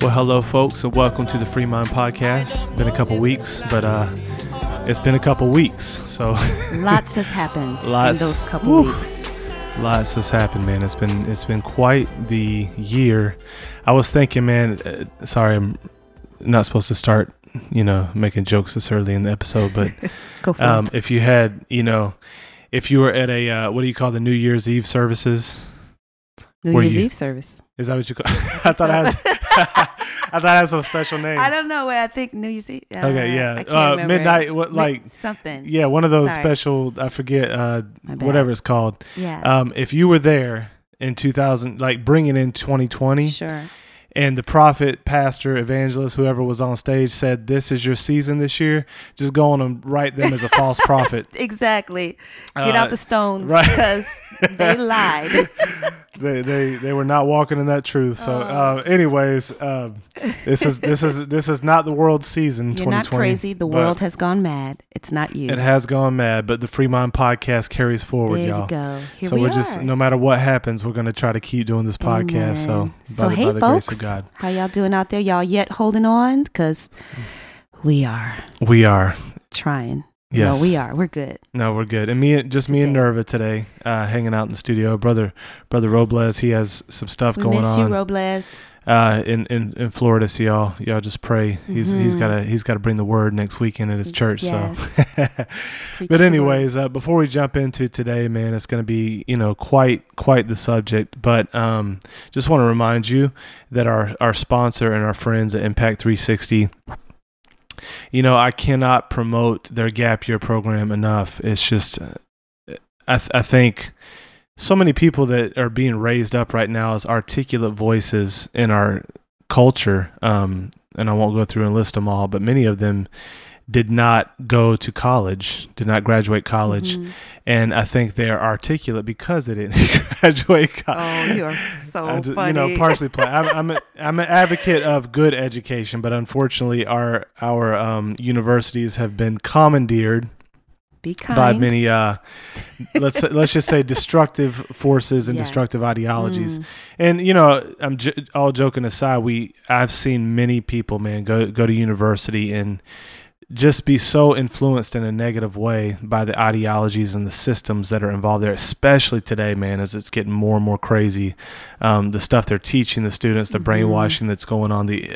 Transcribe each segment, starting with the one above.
Well, hello, folks, and welcome to the Free Mind Podcast. Been a couple weeks, but uh, it's been a couple weeks, so Lots has happened Lots. in those couple Woo. weeks. lots has happened, man. It's been it's been quite the year. I was thinking, man. Uh, sorry, I'm not supposed to start, you know, making jokes this early in the episode, but Go for um, it. if you had, you know, if you were at a uh, what do you call the New Year's Eve services? New were Year's you- Eve service. Is that what you call? I thought I had. I thought I had some special name. I don't know I think New Year's Eve. Uh, Okay, yeah. I Uh, midnight, what, like- something. Yeah, one of those Sorry. special. I forget uh, whatever it's called. Yeah. Um, if you were there in 2000, like bringing in 2020, sure. And the prophet, pastor, evangelist, whoever was on stage said, "This is your season this year," just go on and write them as a false prophet. Exactly. Get Uh, out the stones right. because they lied. They, they they were not walking in that truth. So, Oh. uh, anyways, um, this is this is this is not the world's season. You're not 2020, crazy. The world has gone mad. It's not you. It has gone mad, but the Free Mind podcast carries forward, there y'all. go. Here so we we're are. just no matter what happens, we're gonna try to keep doing this podcast. So Amen. by, so the, hey, by folks, grace of God, how y'all doing out there? Y'all yet holding on? Because we are we are. trying. Yes, No, we are. We're good. No, we're good. And me, just me and Nerva today, uh, hanging out in the studio. Brother, brother Robles, he has some stuff We going miss on you, Robles. Uh, in, in in Florida. So y'all, y'all just pray. He's he's Mhm. got to he's got to bring the word next weekend at his church. Yes. So. But anyways, uh, before we jump into today, man, it's going to be you know quite quite the subject. But um, just want to remind you that our our sponsor and our friends at Impact 360. You know, I cannot promote their gap year program enough. It's just, uh, I th- I think so many people that are being raised up right now as articulate voices in our culture. Um, and I won't go through and list them all, but many of them did not go to college, did not graduate college, Mhm. and I think they are articulate because they didn't graduate college. Oh, you are so I ju- funny. you know, partially play. I'm I'm, a, I'm an advocate of good education, but unfortunately, our our um, universities have been commandeered Be kind. by many uh, let's let's just say destructive forces and Yeah. destructive ideologies. Mm. And you know, I'm j- all joking aside. We I've seen many people, man, go go to university and just be so influenced in a negative way by the ideologies and the systems that are involved there, especially today, man, as it's getting more and more crazy. Um, the stuff they're teaching the students, the Mhm. brainwashing that's going on, the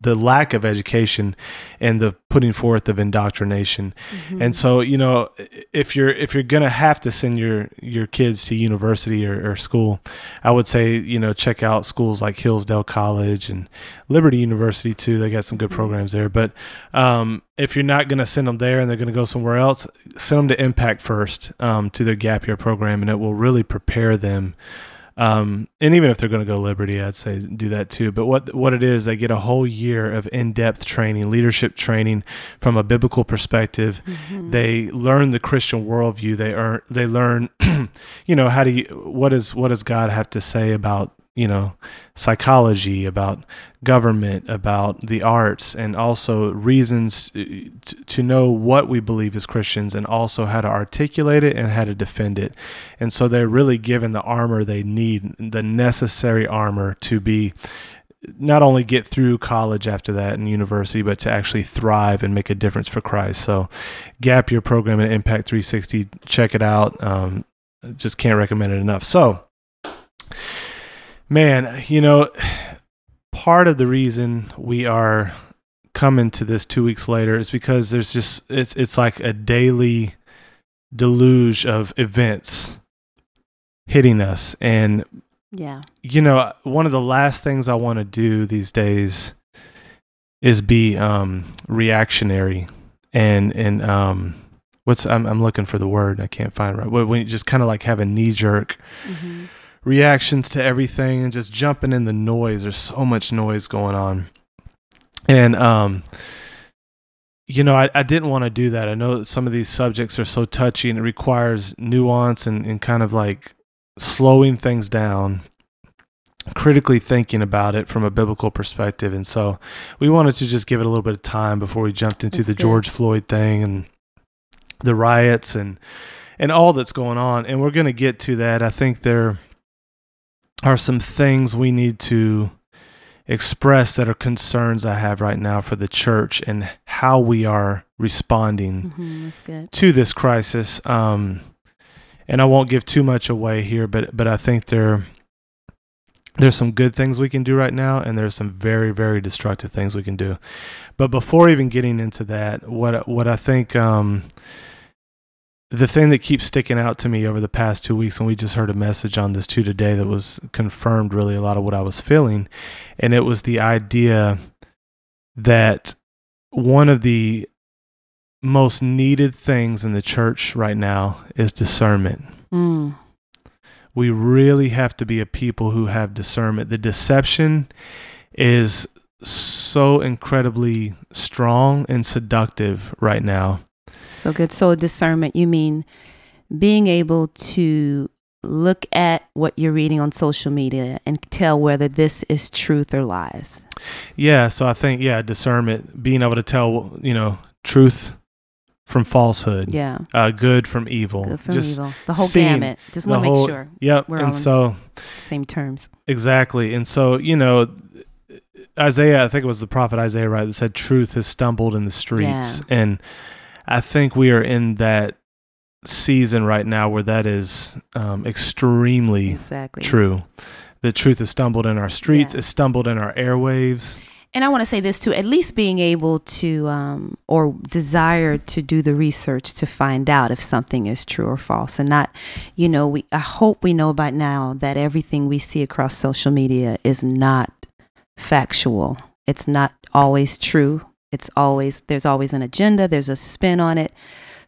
the lack of education, and the putting forth of indoctrination. Mhm. And so, you know, if you're if you're gonna have to send your your kids to university or, or school, I would say you know check out schools like Hillsdale College and Liberty University too. They got some good Mhm. programs there. But um, if you're not gonna send them there and they're gonna go somewhere else, send them to Impact first um, to their gap year program, and it will really prepare them. Um, and even if they're going to go Liberty, I'd say do that too. But what what it is, they get a whole year of in depth training, leadership training from a biblical perspective Mhm. they learn the Christian worldview. They earn, they learn, you know, how do you, what is, what does God have to say about, you know, psychology, about government, about the arts, and also reasons uh, to know what we believe as Christians and also how to articulate it and how to defend it. And so they're really given the armor they need, the necessary armor to be not only get through college after that and university, but to actually thrive and make a difference for Christ. So, Gap Year program at Impact 360, check it out. Um, just can't recommend it enough. So, man, you know, part of the reason we are coming to this two weeks later is because there's just it's it's like a daily deluge of events hitting us and yeah. you know, one of the last things I want to do these days is be um, reactionary and and um, what's I'm I'm looking for the word I can't find it right. When when you just kind of like have a knee jerk Mhm. Reactions to everything and just jumping in the noise. There's so much noise going on, and um, you know, I, I didn't want to do that. I know that some of these subjects are so touchy and it requires nuance and, and kind of like slowing things down, critically thinking about it from a biblical perspective. And so we wanted to just give it a little bit of time before we jumped into That's the good. George Floyd thing and the riots and and all that's going on. And we're going to get to that. I think there are some things we need to express that are concerns I have right now for the church and how we are responding hmm to this crisis. Um, and I won't give too much away here, but but I think there there's some good things we can do right now, and there's some very very destructive things we can do. But before even getting into that, what what I think um, the thing that keeps sticking out to me over the past two weeks, and we just heard a message on this too today that was confirmed really a lot of what I was feeling, and it was the idea that one of the most needed things in the church right now is discernment. Mm. We really have to be a people who have discernment. The deception is so incredibly strong and seductive right now. So good. So discernment, you mean being able to look at what you're reading on social media and tell whether this is truth or lies. Yeah, so I think yeah, discernment, being able to tell, you know, truth from falsehood, Yeah. uh, good from evil. Good from Just evil. The whole seeing gamut. Just want to make sure. Yep. We're and so Same terms. Exactly. And so, you know, Isaiah, I think it was the prophet Isaiah, right, that said truth has stumbled in the streets. yeah. And I think we are in that season right now where that is um, extremely Exactly. true. The truth has stumbled in our streets, Yeah. it's stumbled in our airwaves. And I want to say this too, at least being able to um, or desire to do the research to find out if something is true or false and not, you know, we I hope we know by now that everything we see across social media is not factual. It's not always true. It's always there's always an agenda, there's a spin on it.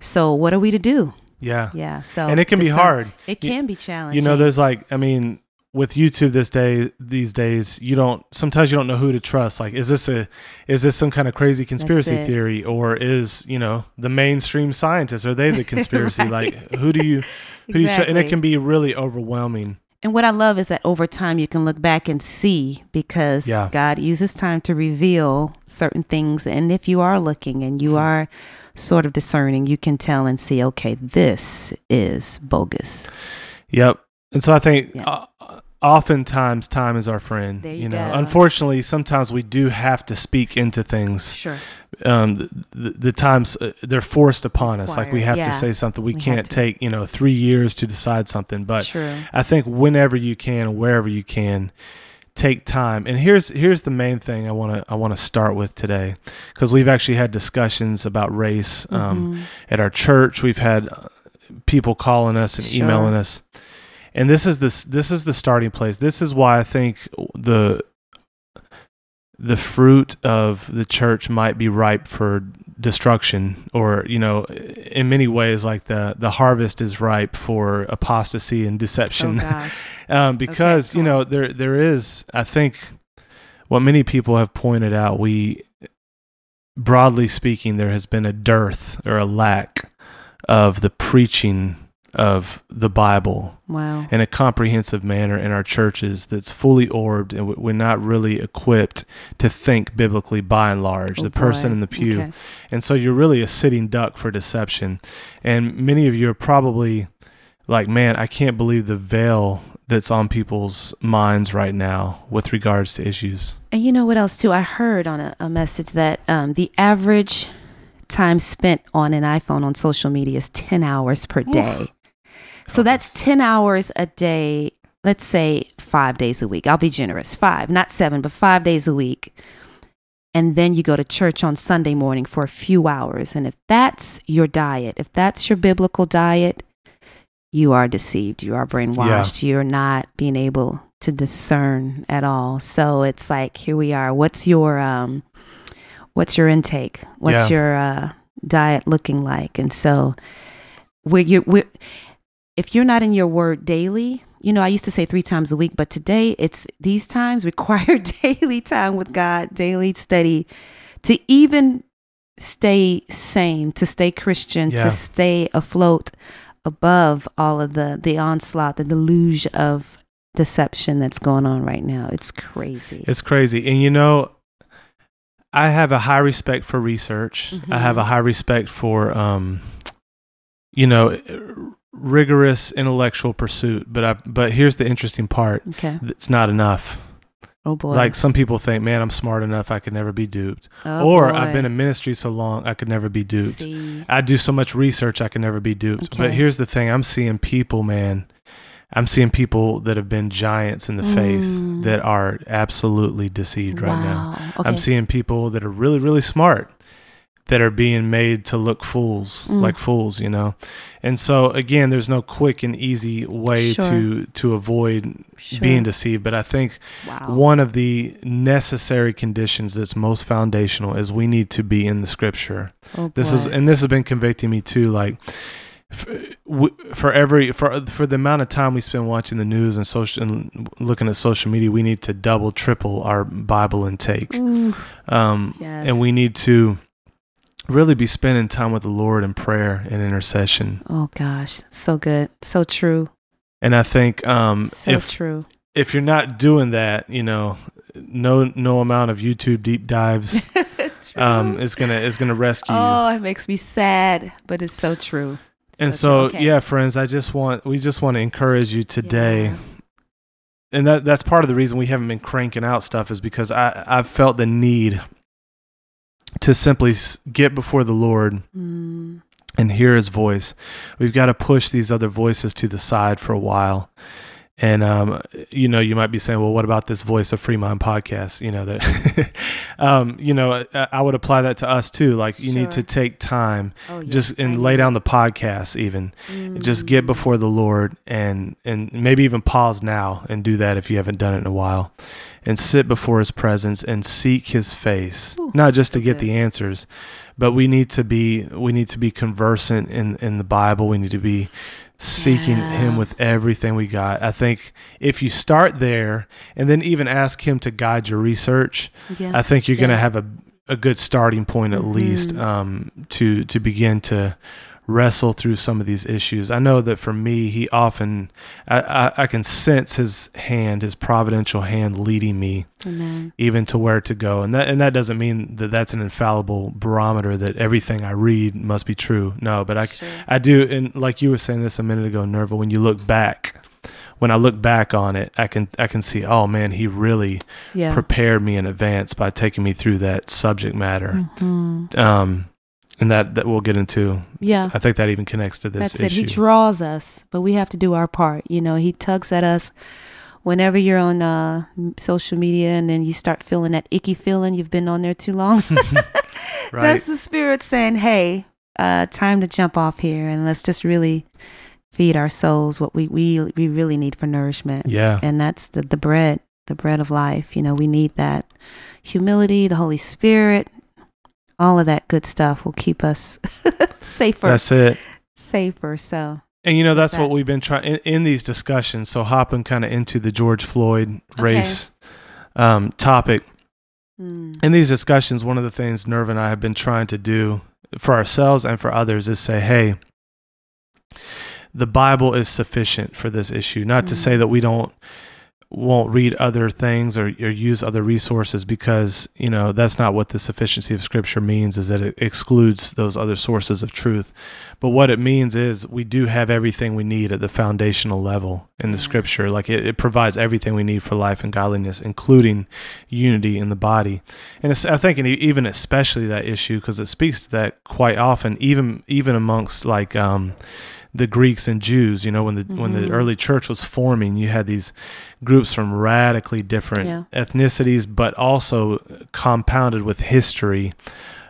So what are we to do? Yeah. Yeah. So and it can be discern- hard. It You- can be challenging. You know, there's like, I mean, with YouTube this day, these days, you don't. Sometimes you don't know who to trust. Like, is this a, is this some kind of crazy conspiracy theory, or is you know the mainstream scientists are they the conspiracy? Right. Like, who do you, who do you trust? And it can be really overwhelming. And what I love is that over time you can look back and see because Yeah. God uses time to reveal certain things. And if you are looking and you are sort of discerning, you can tell and see, okay, this is bogus. Yep. And so I think Yeah. uh, oftentimes time is our friend. There you know, go. unfortunately, sometimes we do have to speak into things. Sure. Um, the, the, the times uh, they're forced upon us. Like we have yeah. to say something. We, We can't take you know three years to decide something. But True. I think whenever you can, wherever you can, take time. And here's here's the main thing I want to I want to start with today because we've actually had discussions about race um, Mhm. at our church. We've had uh, people calling us and Sure. emailing us. And this is this this is the starting place. This is why I think the the fruit of the church might be ripe for destruction or you know in many ways like the the harvest is ripe for apostasy and Oh, deception gosh. um, because go you know there there is I think what many people have pointed out we broadly speaking there has been a dearth or a lack of the preaching of the Bible Wow. in a comprehensive manner in our churches that's fully orbed and we- we're not really equipped to think biblically by and large Oh, the person boy. in the pew Okay. and so you're really a sitting duck for deception. And many of you are probably like, man, I can't believe the veil that's on people's minds right now with regards to issues. And you know what else too? I heard on a, a message that um, the average time spent on an iPhone on social media is 10 hours per day. So that's 10 hours a day, let's say five days a week. I'll be generous, five, not seven, but five days a week. And then you go to church on Sunday morning for a few hours. And if that's your diet, if that's your biblical diet, you are deceived. You are brainwashed. You're not being able to discern at all. So it's like here we are. What's your um what's your intake? What's Yeah. your uh diet looking like? And so where you we if you're not in your word daily, you know, I used to say three times a week, but today it's these times require daily time with God, daily study to even stay sane, to stay Christian, Yeah. to stay afloat above all of the the onslaught, the deluge of deception that's going on right now. It's crazy. It's crazy. And you know, I have a high respect for research. I have Mhm. a high respect for, um, you know, rigorous intellectual pursuit, but I but here's the interesting part. Okay. It's not enough. Oh boy. Like some people think, man, I'm smart enough, I could never be duped. Oh, or boy. I've been in ministry so long, I could never be duped. See. I do so much research, I can never be duped. But here's the thing I'm seeing people, man. I'm seeing people that have been giants in the faith Mm. that are absolutely deceived right now. Okay. I'm seeing people that are really, really smart that are being made to look fools, Mm. like fools, you know. And so again, there's no quick and easy way Sure. to to avoid Sure. being deceived. But I think wow. one of the necessary conditions that's most foundational is we need to be in the scripture. Oh, This is and this has been convicting me too like for every for for the amount of time we spend watching the news and social and looking at social media we need to double triple our bible intake um Yes. and we need to really be spending time with the lord in prayer and intercession oh gosh, so good, so true, and i think um so if true. if you're not doing that you know no no amount of youtube deep dives um is gonna is gonna rescue you oh, it makes me sad, but it's so true. And true. so, Okay. yeah, friends, I just want we just want to encourage you today, Yeah. and that that's part of the reason we haven't been cranking out stuff is because I I've felt the need to simply get before the Lord Mm, and hear His voice. We've got to push these other voices to the side for a while. And um, you know, you might be saying, "Well, what about this Voice of Free Mind podcast?" You know that, um, you know, I, I would apply that to us too. Like, you need to take time, oh, yeah, just and lay down the podcast, even. Just get Mm, before the Lord and and maybe even pause now and do that if you haven't done it in a while. And sit before his presence and seek his face. Ooh, not just to get good. the answers but we need to be we need to be conversant in in the Bible. We need to be seeking him with everything we got i think if you start there and then even ask him to guide your research Yeah. I think you're going to have a a good starting point at least Mhm. um, to to begin to wrestle through some of these issues. I know that for me, he often I, I, I can sense his hand, his providential hand leading me Amen. even to where to go, and that and that doesn't mean that that's an infallible barometer that everything I read must be true. No, but I Sure. I do, and like you were saying this a minute ago, Nerva. When you look back, when I look back on it, I can I can see, oh man, he really Yeah. prepared me in advance by taking me through that subject matter. Mhm. Um, and that that we'll get into. Yeah. I think that even connects to this That's it. He draws us, but we have to do our part. You know, he tugs at us whenever you're on uh, social media and then you start feeling that icky feeling you've been on there too long. right. That's the spirit saying, hey, uh, time to jump off here and let's just really feed our souls what we, we, we really need for nourishment. yeah. And that's the, the bread, the bread of life. You know, we need that humility, the Holy Spirit, all of that good stuff will keep us safer, That's it. safer. So, And you know that's what we've been trying in, in these discussions. So hopping kind of into the George Floyd race um, topic. mm, In these discussions, one of the things Nerve and I have been trying to do for ourselves and for others is say, hey, the Bible is sufficient for this issue. Not to Mm. say that we don't won't read other things or, or use other resources because you know that's not what the sufficiency of scripture means is that it excludes those other sources of truth. But what it means is we do have everything we need at the foundational level in the Yeah. scripture. Like it, it provides everything we need for life and godliness including unity in the body. And it's, i think and even especially that issue because it speaks to that quite often even even amongst like um the Greeks and Jews, you know, when the when the Mhm. early church was forming, you had these groups from radically different Yeah. ethnicities, but also compounded with history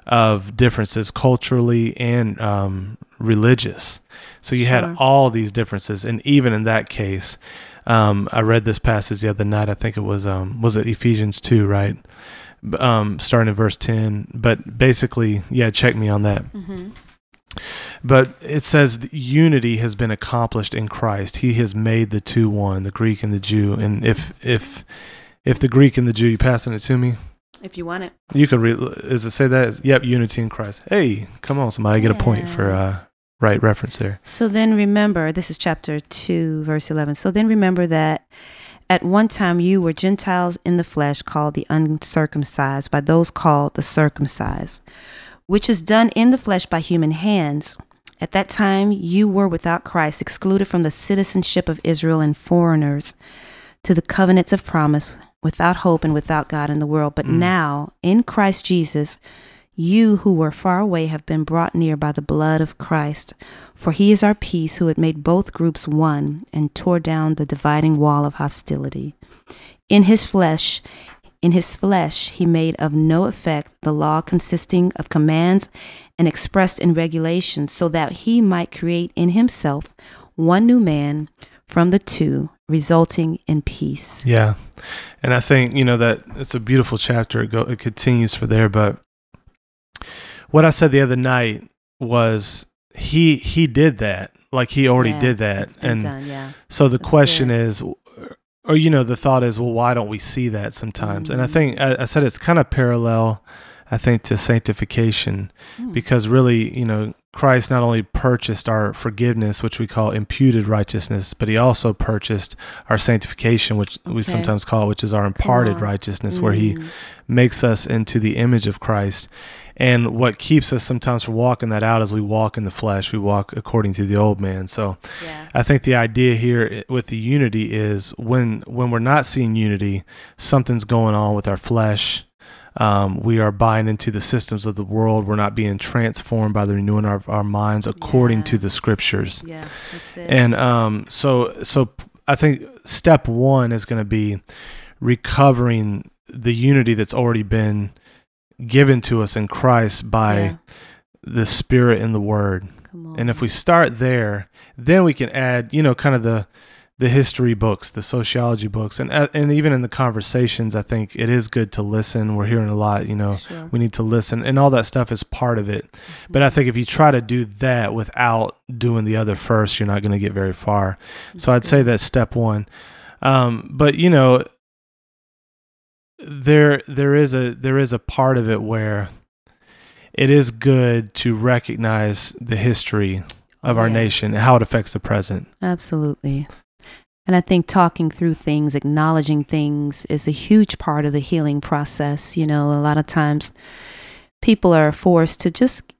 of differences culturally and um, religious. So you had all these differences, and even in that case, um, I read this passage the other night. I think it was um, was it Ephesians two, right? Um, starting in verse ten, but basically, yeah, check me on that. mhm. But it says unity has been accomplished in Christ. He has made the two one, the Greek and the Jew. And if if if the Greek and the Jew, you passing it to me? if you want it. You could read. Is it say that? Yep, unity in Christ. Hey, come on, somebody get a point for uh, right reference there. So then remember, this is chapter 2, verse 11. So then remember that at one time you were Gentiles in the flesh, called the uncircumcised, by those called the circumcised, which is done in the flesh by human hands, At that time, you were without Christ, excluded from the citizenship of Israel and foreigners to the covenants of promise, without hope and without God in the world. But mm. now, in Christ Jesus, you who were far away have been brought near by the blood of Christ. For he is our peace, who had made both groups one and tore down the dividing wall of hostility. In his flesh, in his flesh, he made of no effect the law consisting of commands and expressed in regulations, so that he might create in himself one new man from the two, resulting in peace. Yeah. And I think, you know, that it's a beautiful chapter. It, go, it continues for there. But what I said the other night was he he did that. Like he already Yeah, did that. And done, yeah. so the That's question good. is, or, you know, the thought is, well, why don't we see that sometimes? And I Mhm. think, I, I said it's kind of parallel, I think, to sanctification Hmm. because really, you know, Christ not only purchased our forgiveness, which we call imputed righteousness, but he also purchased our sanctification, which we sometimes call, which is our imparted righteousness, where he Mm. makes us into the image of Christ. And what keeps us sometimes from walking that out is we walk in the flesh, we walk according to the old man. So Yeah. I think the idea here with the unity is when when we're not seeing unity, something's going on with our flesh. Um, we are buying into the systems of the world. We're not being transformed by the renewing of our minds according to the scriptures. Yeah, that's it. And um, so so I think step one is going to be recovering the unity that's already been given to us in Christ by Yeah. the Spirit and the Word. And if we start there, then we can add, you know, kind of the the history books, the sociology books, and uh, and even in the conversations, I think it is good to listen. We're hearing a lot, you know. Sure. We need to listen, and all that stuff is part of it. But I think if you try to do that without doing the other first, you're not going to get very far. So I'd say that's step one. Um, but you know, there there is a there is a part of it where it is good to recognize the history of our Yeah. nation and how it affects the present. Absolutely. And I think talking through things, acknowledging things is a huge part of the healing process. You know, a lot of times people are forced to just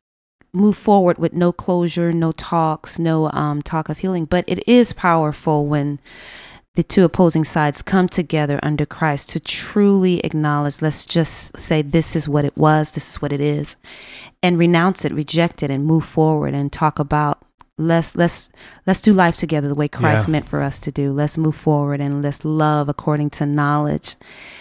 move forward with no closure, no talks, no um, talk of healing. But it is powerful when the two opposing sides come together under Christ to truly acknowledge, let's just say, this is what it was, this is what it is, and renounce it, reject it, and move forward and talk about let's let's let's do life together the way Christ Yeah. meant for us to do. Let's move forward and let's love according to knowledge.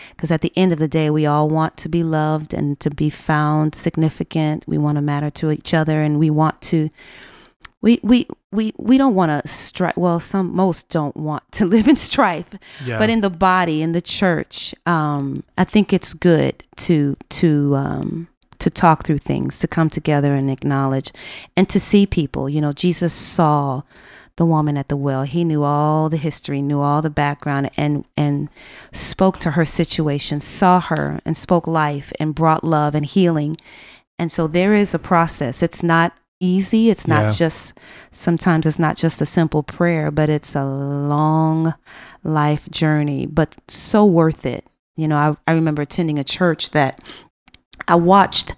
Because at the end of the day, we all want to be loved and to be found significant. We want to matter to each other, and we want to. We we we we don't want to strife. Well, some most don't want to live in strife, Yeah. but in the body, in the church, um, I think it's good to to um, to talk through things, to come together and acknowledge, and to see people. You know, Jesus saw the woman at the well. He knew all the history, knew all the background, and and spoke to her situation, saw her, and spoke life, and brought love and healing. And so there is a process. It's not easy. It's not Yeah. just sometimes it's not just a simple prayer, but it's a long life journey, but so worth it. You know, I, I remember attending a church that I watched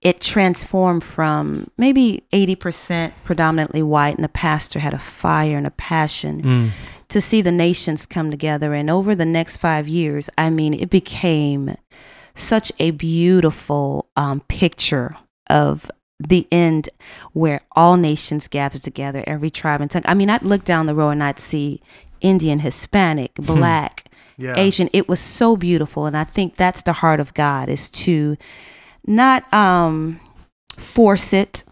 it transform from maybe 80% predominantly white, and the pastor had a fire and a passion Mm. to see the nations come together. And over the next five years, I mean, it became such a beautiful um, picture of the end where all nations gather together, every tribe and tongue. I mean, I'd look down the row and I'd see Indian, Hispanic, black, Yeah. Asian. It was so beautiful. And I think that's the heart of God is to not um, force it,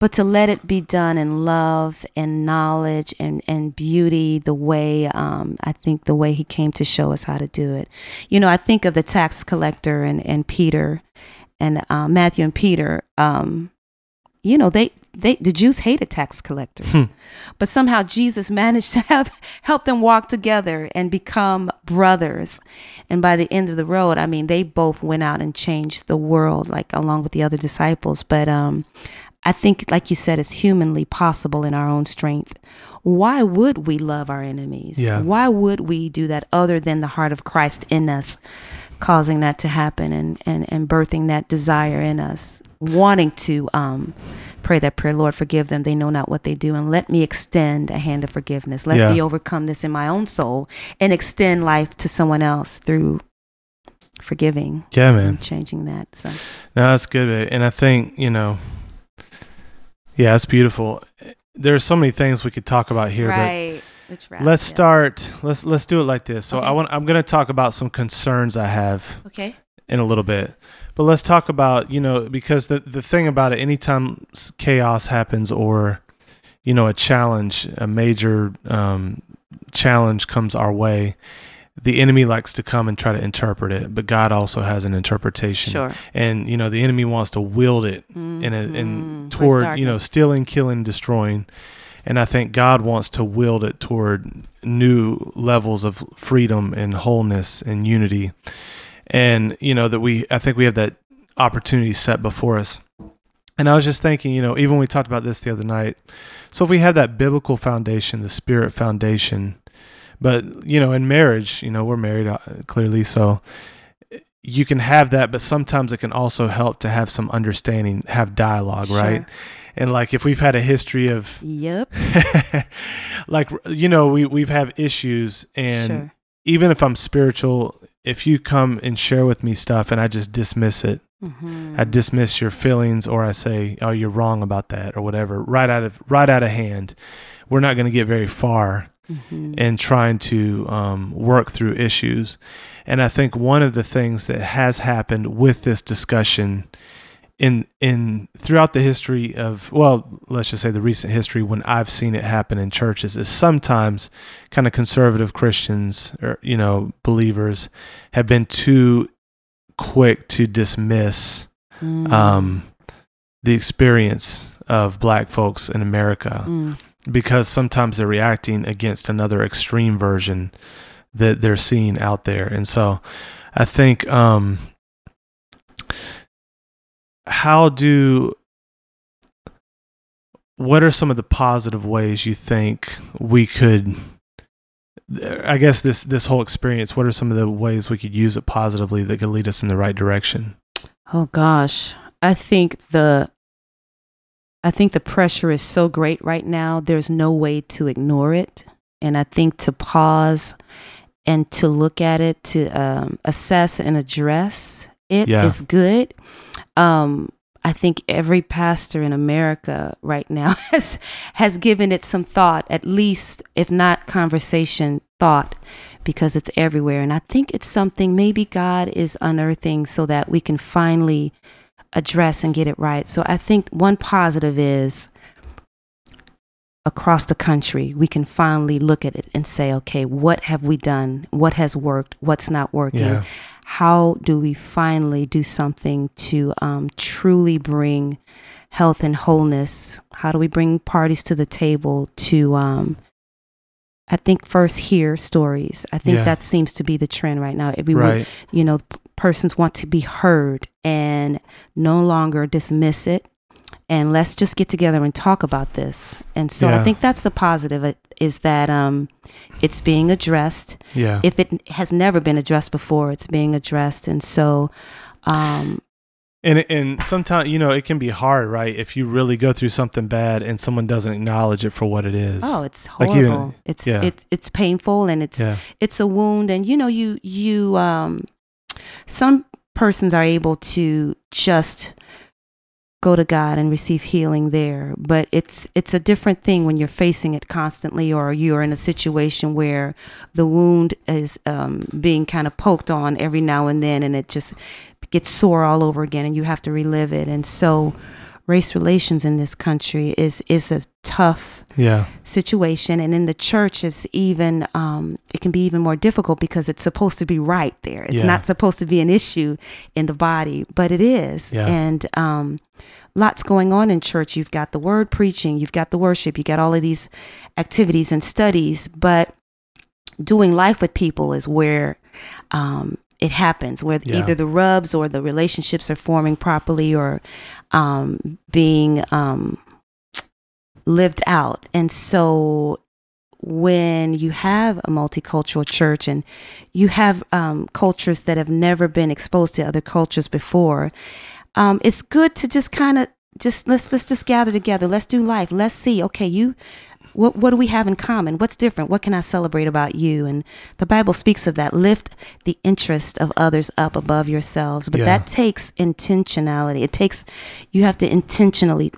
but to let it be done in love and knowledge and, and beauty, the way um, I think the way he came to show us how to do it. You know, I think of the tax collector and, and Peter and uh, Matthew and Peter. Um, you know, they, they the Jews hated tax collectors, Hmm. but somehow Jesus managed to have help them walk together and become brothers. And by the end of the road, I mean, they both went out and changed the world, like along with the other disciples. But um, I think, like you said, it's humanly possible in our own strength. Why would we love our enemies? Yeah. Why would we do that other than the heart of Christ in us, causing that to happen and, and, and birthing that desire in us, wanting to um, pray that prayer, Lord, forgive them. They know not what they do. And let me extend a hand of forgiveness. Let Yeah. me overcome this in my own soul and extend life to someone else through forgiving Yeah, man. changing that. So, No, that's good. babe. And I think, you know, yeah, it's beautiful. There's so many things we could talk about here, right. Which let's start. Let's let's do it like this. So I want I'm going to talk about some concerns I have Okay. in a little bit. But let's talk about, you know, because the the thing about it anytime chaos happens or you know, a challenge, a major um challenge comes our way, the enemy likes to come and try to interpret it, but God also has an interpretation. Sure. And you know, the enemy wants to wield it in a, in Mhm. toward you know stealing, killing, destroying. And I think God wants to wield it toward new levels of freedom and wholeness and unity. And you know that we I think we have that opportunity set before us. And I was just thinking, you know, even we talked about this the other night. So if we have that biblical foundation, the spirit foundation, but you know, in marriage, you know, we're married uh, clearly, so you can have that, but sometimes it can also help to have some understanding, have dialogue, right? And like if we've had a history of Yep. like you know, we we've have issues and sure. even if I'm spiritual, if you come and share with me stuff and I just dismiss it, Mhm. I dismiss your feelings or I say, "Oh, you're wrong about that" or whatever, right out of right out of hand, we're not going to get very far Mhm. in trying to um, work through issues. And I think one of the things that has happened with this discussion in in throughout the history of well, let's just say the recent history when I've seen it happen in churches is sometimes kind of conservative Christians or you know believers have been too quick to dismiss Mm. um, the experience of black folks in America Mm. because sometimes they're reacting against another extreme version that they're seeing out there. And so I think um how do what are some of the positive ways you think we could I guess this this whole experience what are some of the ways we could use it positively that could lead us in the right direction? Oh gosh, I think the I think the pressure is so great right now. There's no way to ignore it, and I think to pause and to look at it, to um, assess and address it is Yeah. good. Um, I think every pastor in America right now has has given it some thought, at least if not conversation thought, because it's everywhere. And I think it's something maybe God is unearthing so that we can finally address and get it right. So I think one positive is across the country, we can finally look at it and say, okay, what have we done? What has worked? What's not working? Yeah. How do we finally do something to um, truly bring health and wholeness? How do we bring parties to the table to, um, I think, first hear stories? I think Yeah. that seems to be the trend right now. Everyone, Right. you know, persons want to be heard and no longer dismiss it. And let's just get together and talk about this. And so Yeah. I think that's the positive uh, is that um, it's being addressed. Yeah. If it has never been addressed before, it's being addressed. And so, um, And and sometimes you know it can be hard, right? If you really go through something bad and someone doesn't acknowledge it for what it is. oh, it's Like horrible. even- it's yeah. it's it's painful and it's yeah, it's a wound and you know you you um some persons are able to just go to God and receive healing there. But it's it's a different thing when you're facing it constantly or you're in a situation where the wound is um, being kind of poked on every now and then and it just gets sore all over again and you have to relive it. And so race relations in this country is is a tough yeah, situation and in the church it's even um, it can be even more difficult because it's supposed to be right there it's Yeah. not supposed to be an issue in the body but it is Yeah. and um, lots going on in church you've got the word preaching you've got the worship you got all of these activities and studies but doing life with people is where um, it happens where Yeah. either the rubs or the relationships are forming properly or um, being um, lived out and so when you have a multicultural church and you have um, cultures that have never been exposed to other cultures before um, it's good to just kind of just let's let's just gather together. Let's do life. Let's see. Okay, you what what do we have in common? What's different? What can I celebrate about you? And the Bible speaks of that. Lift the interest of others up above yourselves. But Yeah. that takes intentionality. It takes you have to intentionally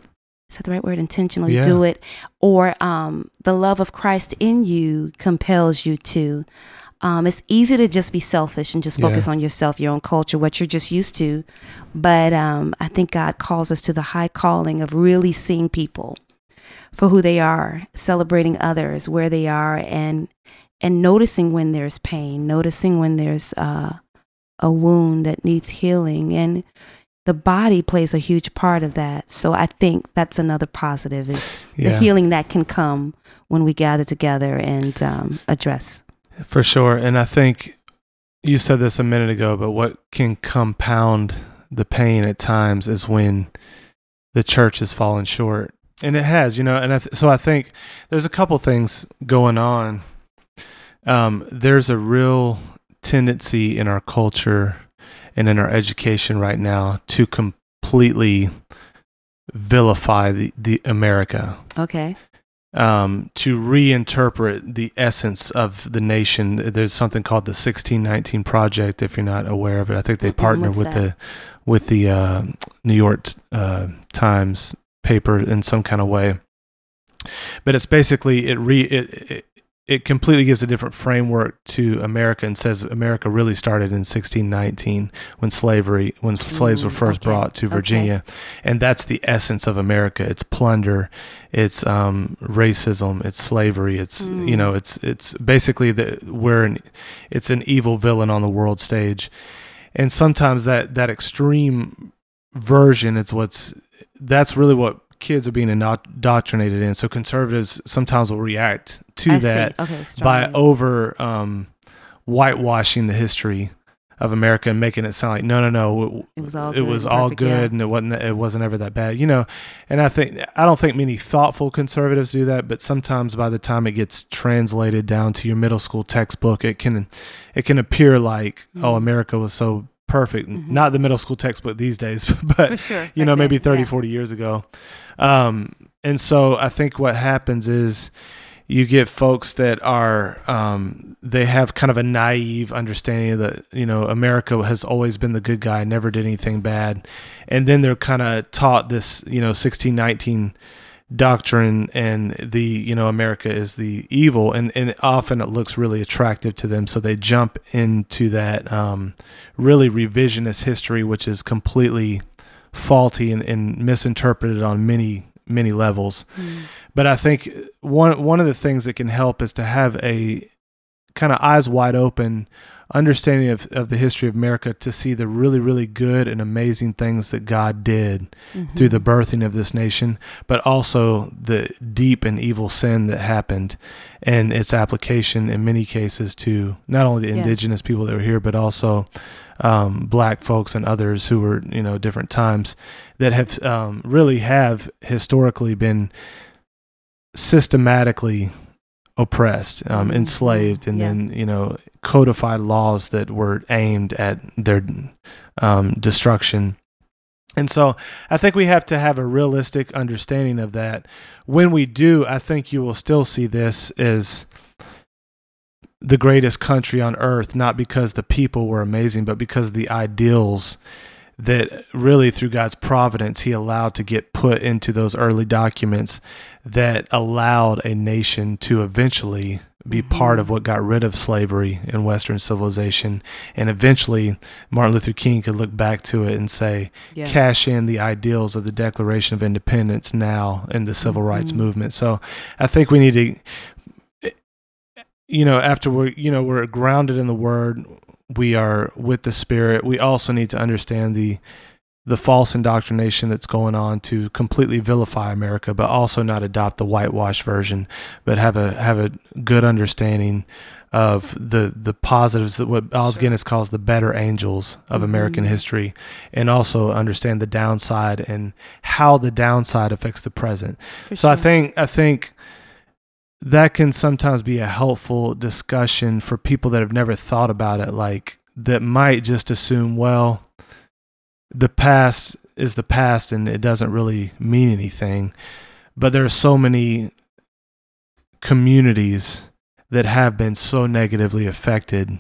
is that the right word? Intentionally Yeah. do it. Or um, the love of Christ in you compels you to. Um, it's easy to just be selfish and just Yeah. focus on yourself, your own culture, what you're just used to. But um, I think God calls us to the high calling of really seeing people for who they are, celebrating others where they are, and and noticing when there's pain, noticing when there's uh, a wound that needs healing, and the body plays a huge part of that. So I think that's another positive is the healing that can come when we gather together and um, address. For sure. And I think you said this a minute ago, but what can compound the pain at times is when the church has fallen short. And it has, you know, and I th- so I think there's a couple things going on. Um, there's a real tendency in our culture and in our education right now to completely vilify the, the America Okay. um, to reinterpret the essence of the nation. There's something called the 1619 Project. If you're not aware of it, I think they partner with that? the with the uh, New York uh, Times paper in some kind of way. But it's basically it re it, it it completely gives a different framework to America and says America really started in 1619 when slavery when slaves were Mm, first okay, brought to okay. Virginia and that's the essence of America it's plunder it's um, racism it's slavery it's you Mm. know it's it's basically the we're an it's an evil villain on the world stage and sometimes that that extreme version is what's that's really what kids are being indoctrinated in so conservatives sometimes will react to I that Okay. by over um, whitewashing the history of America and making it sound like no, no, no, It was all it good was and all perfect, good yeah. and it wasn't it wasn't ever that bad, you know. And I think I don't think many thoughtful conservatives do that, but sometimes by the time it gets translated down to your middle school textbook, it can it can appear like oh, Mhm. America was so perfect. Mhm. Not the middle school textbook these days, but sure. you know, then, maybe 30, yeah. 40 years ago. Um, and so I think what happens is you get folks that are, um, they have kind of a naive understanding that, you know, America has always been the good guy, never did anything bad. And then they're kind of taught this, you know, 1619 doctrine and the you know america is the evil and and often it looks really attractive to them so they jump into that um really revisionist history which is completely faulty and, and misinterpreted on many many levels Mm. but i think one one of the things that can help is to have a kind of eyes wide open understanding of, of the history of america to see the really really good and amazing things that god did through Mhm. the birthing of this nation, but also the deep and evil sin that happened and its application in many cases to not only the Yeah. indigenous people that were here, but also um, black folks and others who were, you know, different times that have um, really have historically been systematically oppressed, um, Mhm. enslaved, and Yeah. then, you know, codified laws that were aimed at their um, destruction. And so I think we have to have a realistic understanding of that. When we do, I think you will still see this as the greatest country on earth, not because the people were amazing, but because the ideals that really through God's providence he allowed to get put into those early documents that allowed a nation to eventually be part Mhm. of what got rid of slavery in western civilization and eventually Martin Luther King could look back to it and say Yeah. cash in the ideals of the Declaration of Independence now in the civil rights Mhm. movement. So I think we need to, you know, after we're, you know, we're grounded in the Word, we are with the Spirit. We also need to understand the the false indoctrination that's going on to completely vilify America, but also not adopt the whitewash version, but have a have a good understanding of the the positives that what Os Guinness calls the better angels of American Mhm. history, and also understand the downside and how the downside affects the present. For So I think I think that can sometimes be a helpful discussion for people that have never thought about it, like that might just assume, well, the past is the past and it doesn't really mean anything. But there are so many communities that have been so negatively affected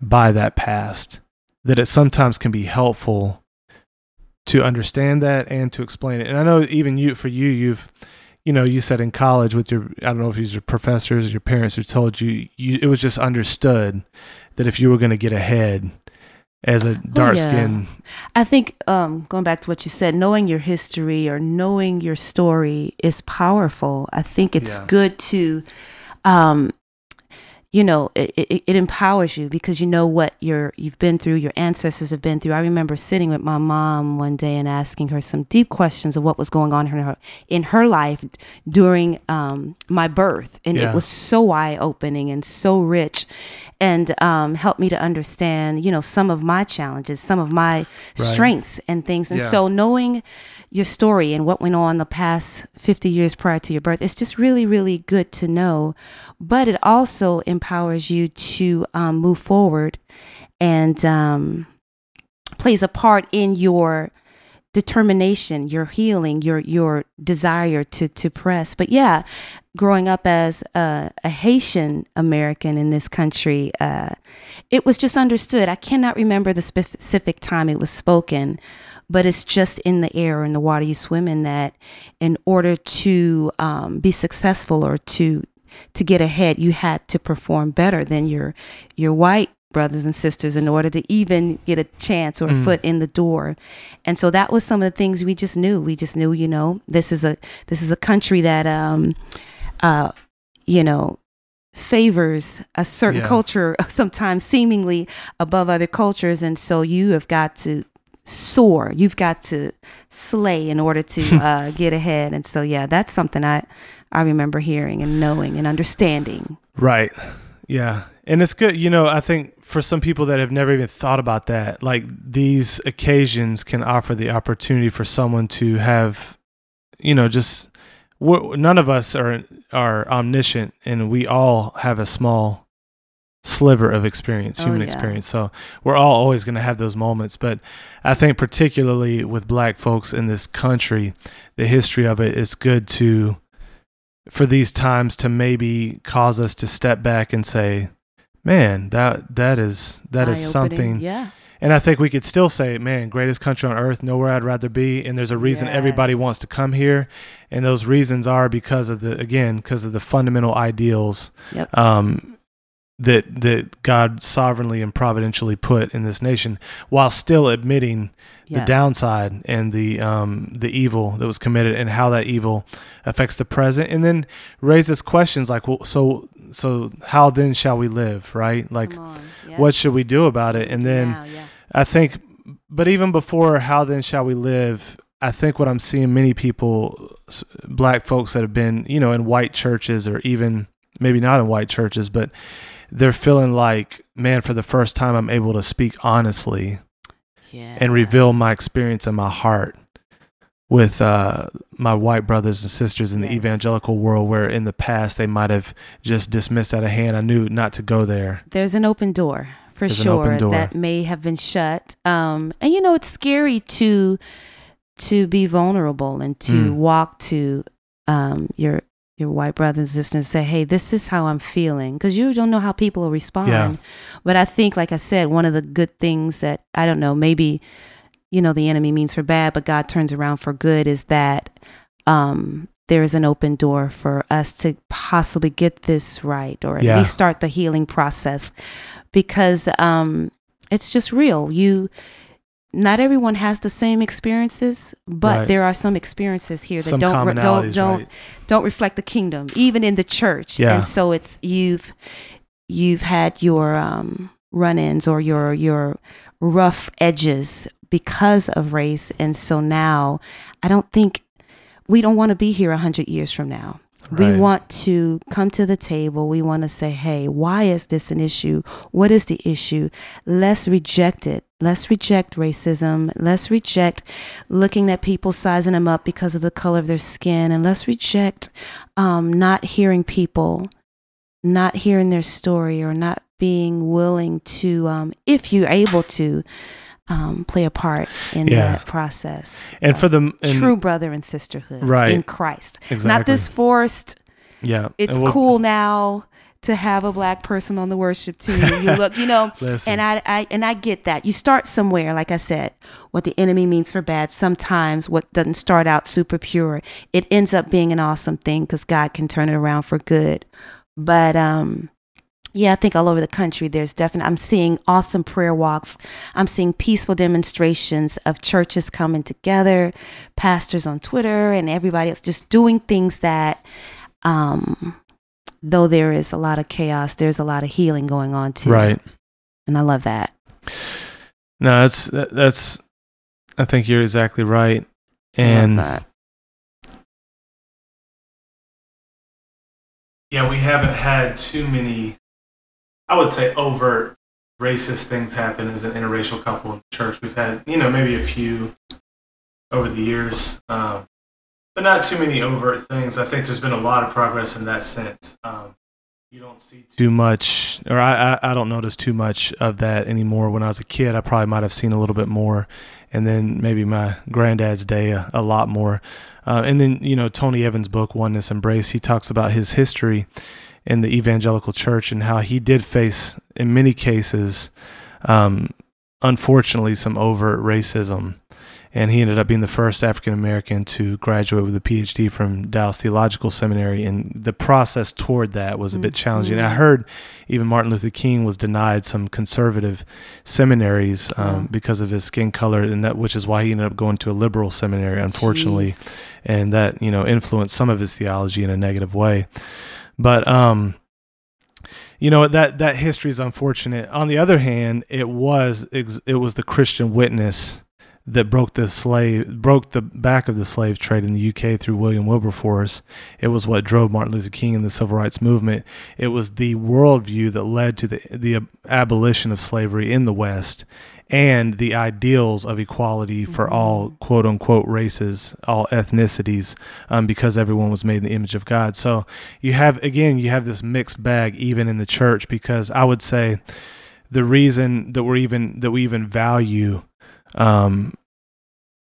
by that past that it sometimes can be helpful to understand that and to explain it. And I know even you, for you, you've, you know, you said in college with your, I don't know if it's your professors or your parents who told you, you it was just understood that if you were going to get ahead as a dark skin, I think um, going back to what you said, knowing your history or knowing your story is powerful. I think it's Yeah. good to, um, you know, it, it, it empowers you because you know what you're you've been through, your ancestors have been through. I remember sitting with my mom one day and asking her some deep questions of what was going on in her in her life during um, my birth, and Yeah. it was so eye opening and so rich, and um, helped me to understand, you know, some of my challenges, some of my strengths and things. And Yeah. so knowing your story and what went on the past 50 years prior to your birth, it's just really, really good to know. But it also empowers you to um, move forward and um, plays a part in your determination, your healing, your your desire to to press. But yeah, growing up as a, a Haitian American in this country, uh, it was just understood. I cannot remember the specific time it was spoken, but it's just in the air in the water you swim in. That in order to um, be successful or to to get ahead, you had to perform better than your your white brothers and sisters in order to even get a chance or a foot in the door. And so that was some of the things we just knew. We just knew, you know, this is a this is a country that um uh you know favors a certain Yeah. culture sometimes seemingly above other cultures and so you have got to soar you've got to slay in order to uh, get ahead and so yeah that's something i i remember hearing and knowing and understanding Right. Yeah. And it's good, you know, I think for some people that have never even thought about that, like these occasions can offer the opportunity for someone to have, you know, just none of us are are omniscient and we all have a small sliver of experience, Oh, human yeah. experience. So we're all always going to have those moments, but I think particularly with black folks in this country, the history of it is good to for these times to maybe cause us to step back and say, "Man, that that is that is something." yeah And I think we could still say, "Man, greatest country on earth, nowhere I'd rather be." And there's a reason everybody wants to come here, and those reasons are because of the again because of the fundamental ideals Yep. um, that that God sovereignly and providentially put in this nation, while still admitting yeah. the downside and the um the evil that was committed and how that evil affects the present. And then raises questions like well so so how then shall we live? Right? Like Yeah. what should we do about it? And then Now, yeah. i think but even before how then shall we live i think what i'm seeing many people black folks that have been you know in white churches or even maybe not in white churches but they're feeling like man for the first time i'm able to speak honestly yeah and reveal my experience in my heart with uh, my white brothers and sisters in the Yes. evangelical world, where in the past they might have just dismissed out of hand. I knew not to go there. there's an open door for There's sure door. that may have been shut um and you know it's scary to to be vulnerable and to Mm. walk to um your your white brothers and sisters say hey this is how i'm feeling because you don't know how people will respond Yeah. but i think like i said one of the good things that i don't know maybe you know the enemy means for bad but god turns around for good is that um there is an open door for us to possibly get this right or at Yeah. least start the healing process because um it's just real you not everyone has the same experiences but Right. there are some experiences here that Some don't re- don't don't right? don't reflect the kingdom even in the church. Yeah. and so it's you've you've had your um run-ins or your your rough edges because of race. And so now i don't think we don't want to be here 100 years from now. We want to come to the table. We want to say hey why is this an issue? What is the issue? Let's reject it let's reject racism let's reject looking at people sizing them up because of the color of their skin and let's reject um, not hearing people not hearing their story or not being willing to um, if you're able to um, play a part in Yeah. that process. And for the and, true brother and sisterhood Right. in Christ. exactly. Not this forced, Yeah, it's we'll- cool now to have a black person on the worship team. You look, you know, and I, I and I get that. You start somewhere, like I said, what the enemy means for bad. Sometimes what doesn't start out super pure, it ends up being an awesome thing because God can turn it around for good. But um yeah, I think all over the country there's definitely I'm seeing awesome prayer walks. I'm seeing peaceful demonstrations of churches coming together, pastors on Twitter and everybody else just doing things that um though there is a lot of chaos, there's a lot of healing going on too. right. And I love that. No, that's that's. I think you're exactly right, I love and that. yeah, we haven't had too many. I would say overt racist things happen as an interracial couple in the church. We've had, you know, maybe a few over the years, um, but not too many overt things. I think there's been a lot of progress in that sense. Um, you don't see too much, or I, I, I don't notice too much of that anymore. When I was a kid, I probably might have seen a little bit more, and then maybe my granddad's day a, a lot more. Uh, and then you know Tony Evans' book Oneness Embrace, he talks about his history in the evangelical church and how he did face, in many cases, um, unfortunately, some overt racism. And he ended up being the first African American to graduate with a PhD from Dallas Theological Seminary. And the process toward that was a bit challenging. I Mhm. heard even Martin Luther King was denied some conservative seminaries um, Yeah. because of his skin color, and that which is why he ended up going to a liberal seminary, unfortunately Jeez. and that you know influenced some of his theology in a negative way but um you know that that history is unfortunate on the other hand it was it was the christian witness that broke the slave broke the back of the slave trade in the UK through William Wilberforce. It was what drove Martin Luther King and the civil rights movement. It was the worldview that led to the the abolition of slavery in the West and the ideals of equality for all quote unquote races, all ethnicities, um, because everyone was made in the image of God. So you have again you have this mixed bag even in the church because I would say the reason that we're even that we even value um,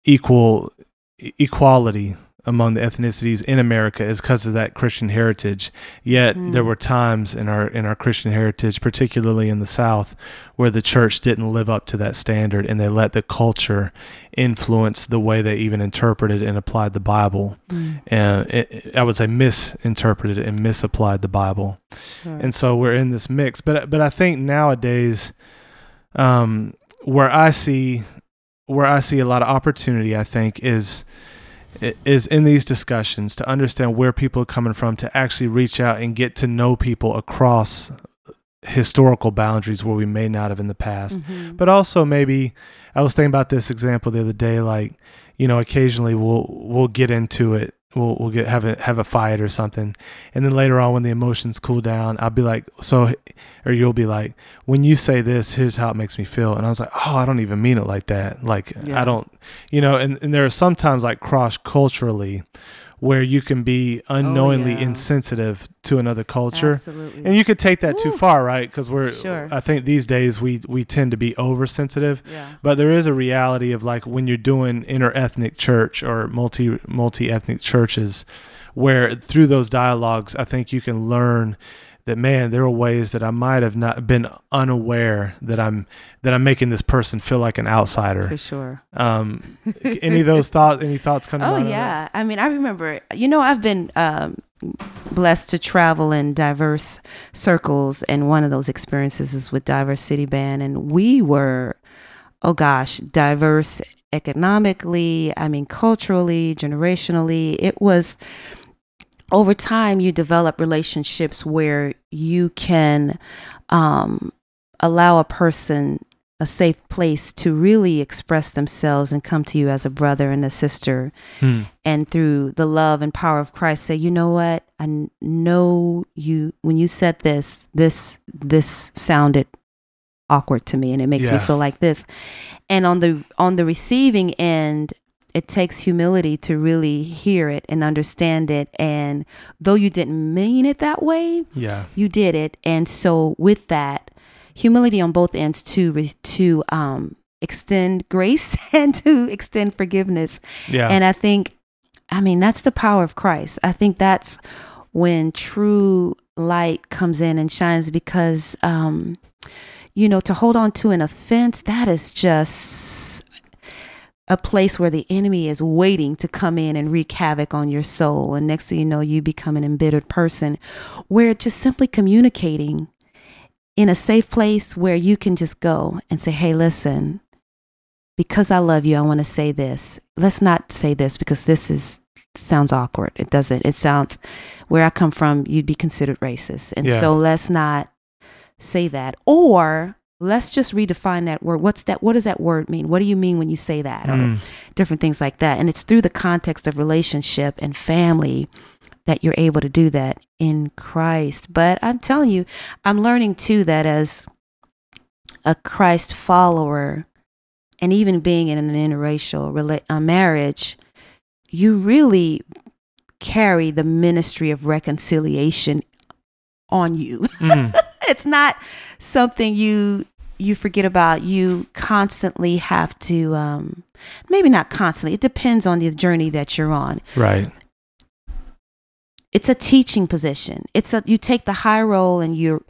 equal equality among the ethnicities in America is because of that Christian heritage. Yet Mm. there were times in our in our Christian heritage, particularly in the South, where the church didn't live up to that standard, and they let the culture influence the way they even interpreted and applied the Bible. Mm. And it, it- I would say misinterpreted and misapplied the Bible Sure. and so we're in this mix. But but I think nowadays, um, where I see where I see a lot of opportunity, I think is is in these discussions to understand where people are coming from, to actually reach out and get to know people across historical boundaries where we may not have in the past Mhm. but also maybe I was thinking about this example the other day. Like, you know, occasionally we'll we'll get into it. We'll we'll get have a have a fight or something, and then later on when the emotions cool down, I'll be like, so, or you'll be like, when you say this, here's how it makes me feel, and I was like, oh, I don't even mean it like that. Like Yeah. I don't, you know, and and there are sometimes like cross culturally. Where you can be oh, unknowingly Oh, yeah. insensitive to another culture, Absolutely. and you could take that too far, right? Because we're, Sure. I think these days we we tend to be oversensitive, yeah. but there is a reality of like when you're doing interethnic church or multi multi ethnic churches, where through those dialogues, I think you can learn that man, there are ways that I might have not been unaware that I'm that I'm making this person feel like an outsider. For sure. Um, any of those thoughts? Any thoughts come to Oh mind? on that? yeah. I mean, I remember. You know, I've been um, blessed to travel in diverse circles, and one of those experiences is with Diverse City Band, and we were, oh gosh, diverse economically. I mean, culturally, generationally. It was over time you develop relationships where you can um, allow a person a safe place to really express themselves and come to you as a brother and a sister. Hmm. and through the love and power of Christ say you know what? I know you when you said this this this sounded awkward to me and it makes me feel like this. And on the on the receiving end it takes humility to really hear it and understand it and though you didn't mean it that way Yeah. you did it and so with that humility on both ends to to um extend grace and to extend forgiveness. Yeah. And I think, I mean, that's the power of Christ. I think that's when true light comes in and shines because, um, you know, to hold on to an offense, that is just a place where the enemy is waiting to come in and wreak havoc on your soul. And next thing you know, you become an embittered person where just simply communicating in a safe place where you can just go and say, hey, listen, because I love you, I want to say this. Let's not say this because this is sounds awkward. It doesn't. It sounds where I come from, you'd be considered racist. And Yeah. so let's not say that. Or let's just redefine that word. What's that? What does that word mean? What do you mean when you say that? Or Mm. different things like that. And it's through the context of relationship and family that you're able to do that in Christ. But I'm telling you, I'm learning too that as a Christ follower, and even being in an interracial rela- uh, marriage, you really carry the ministry of reconciliation on you. Mm. it's not something you you forget about. You constantly have to, um, maybe not constantly. It depends on the journey that you're on. Right. It's a teaching position. It's a you take the high role and you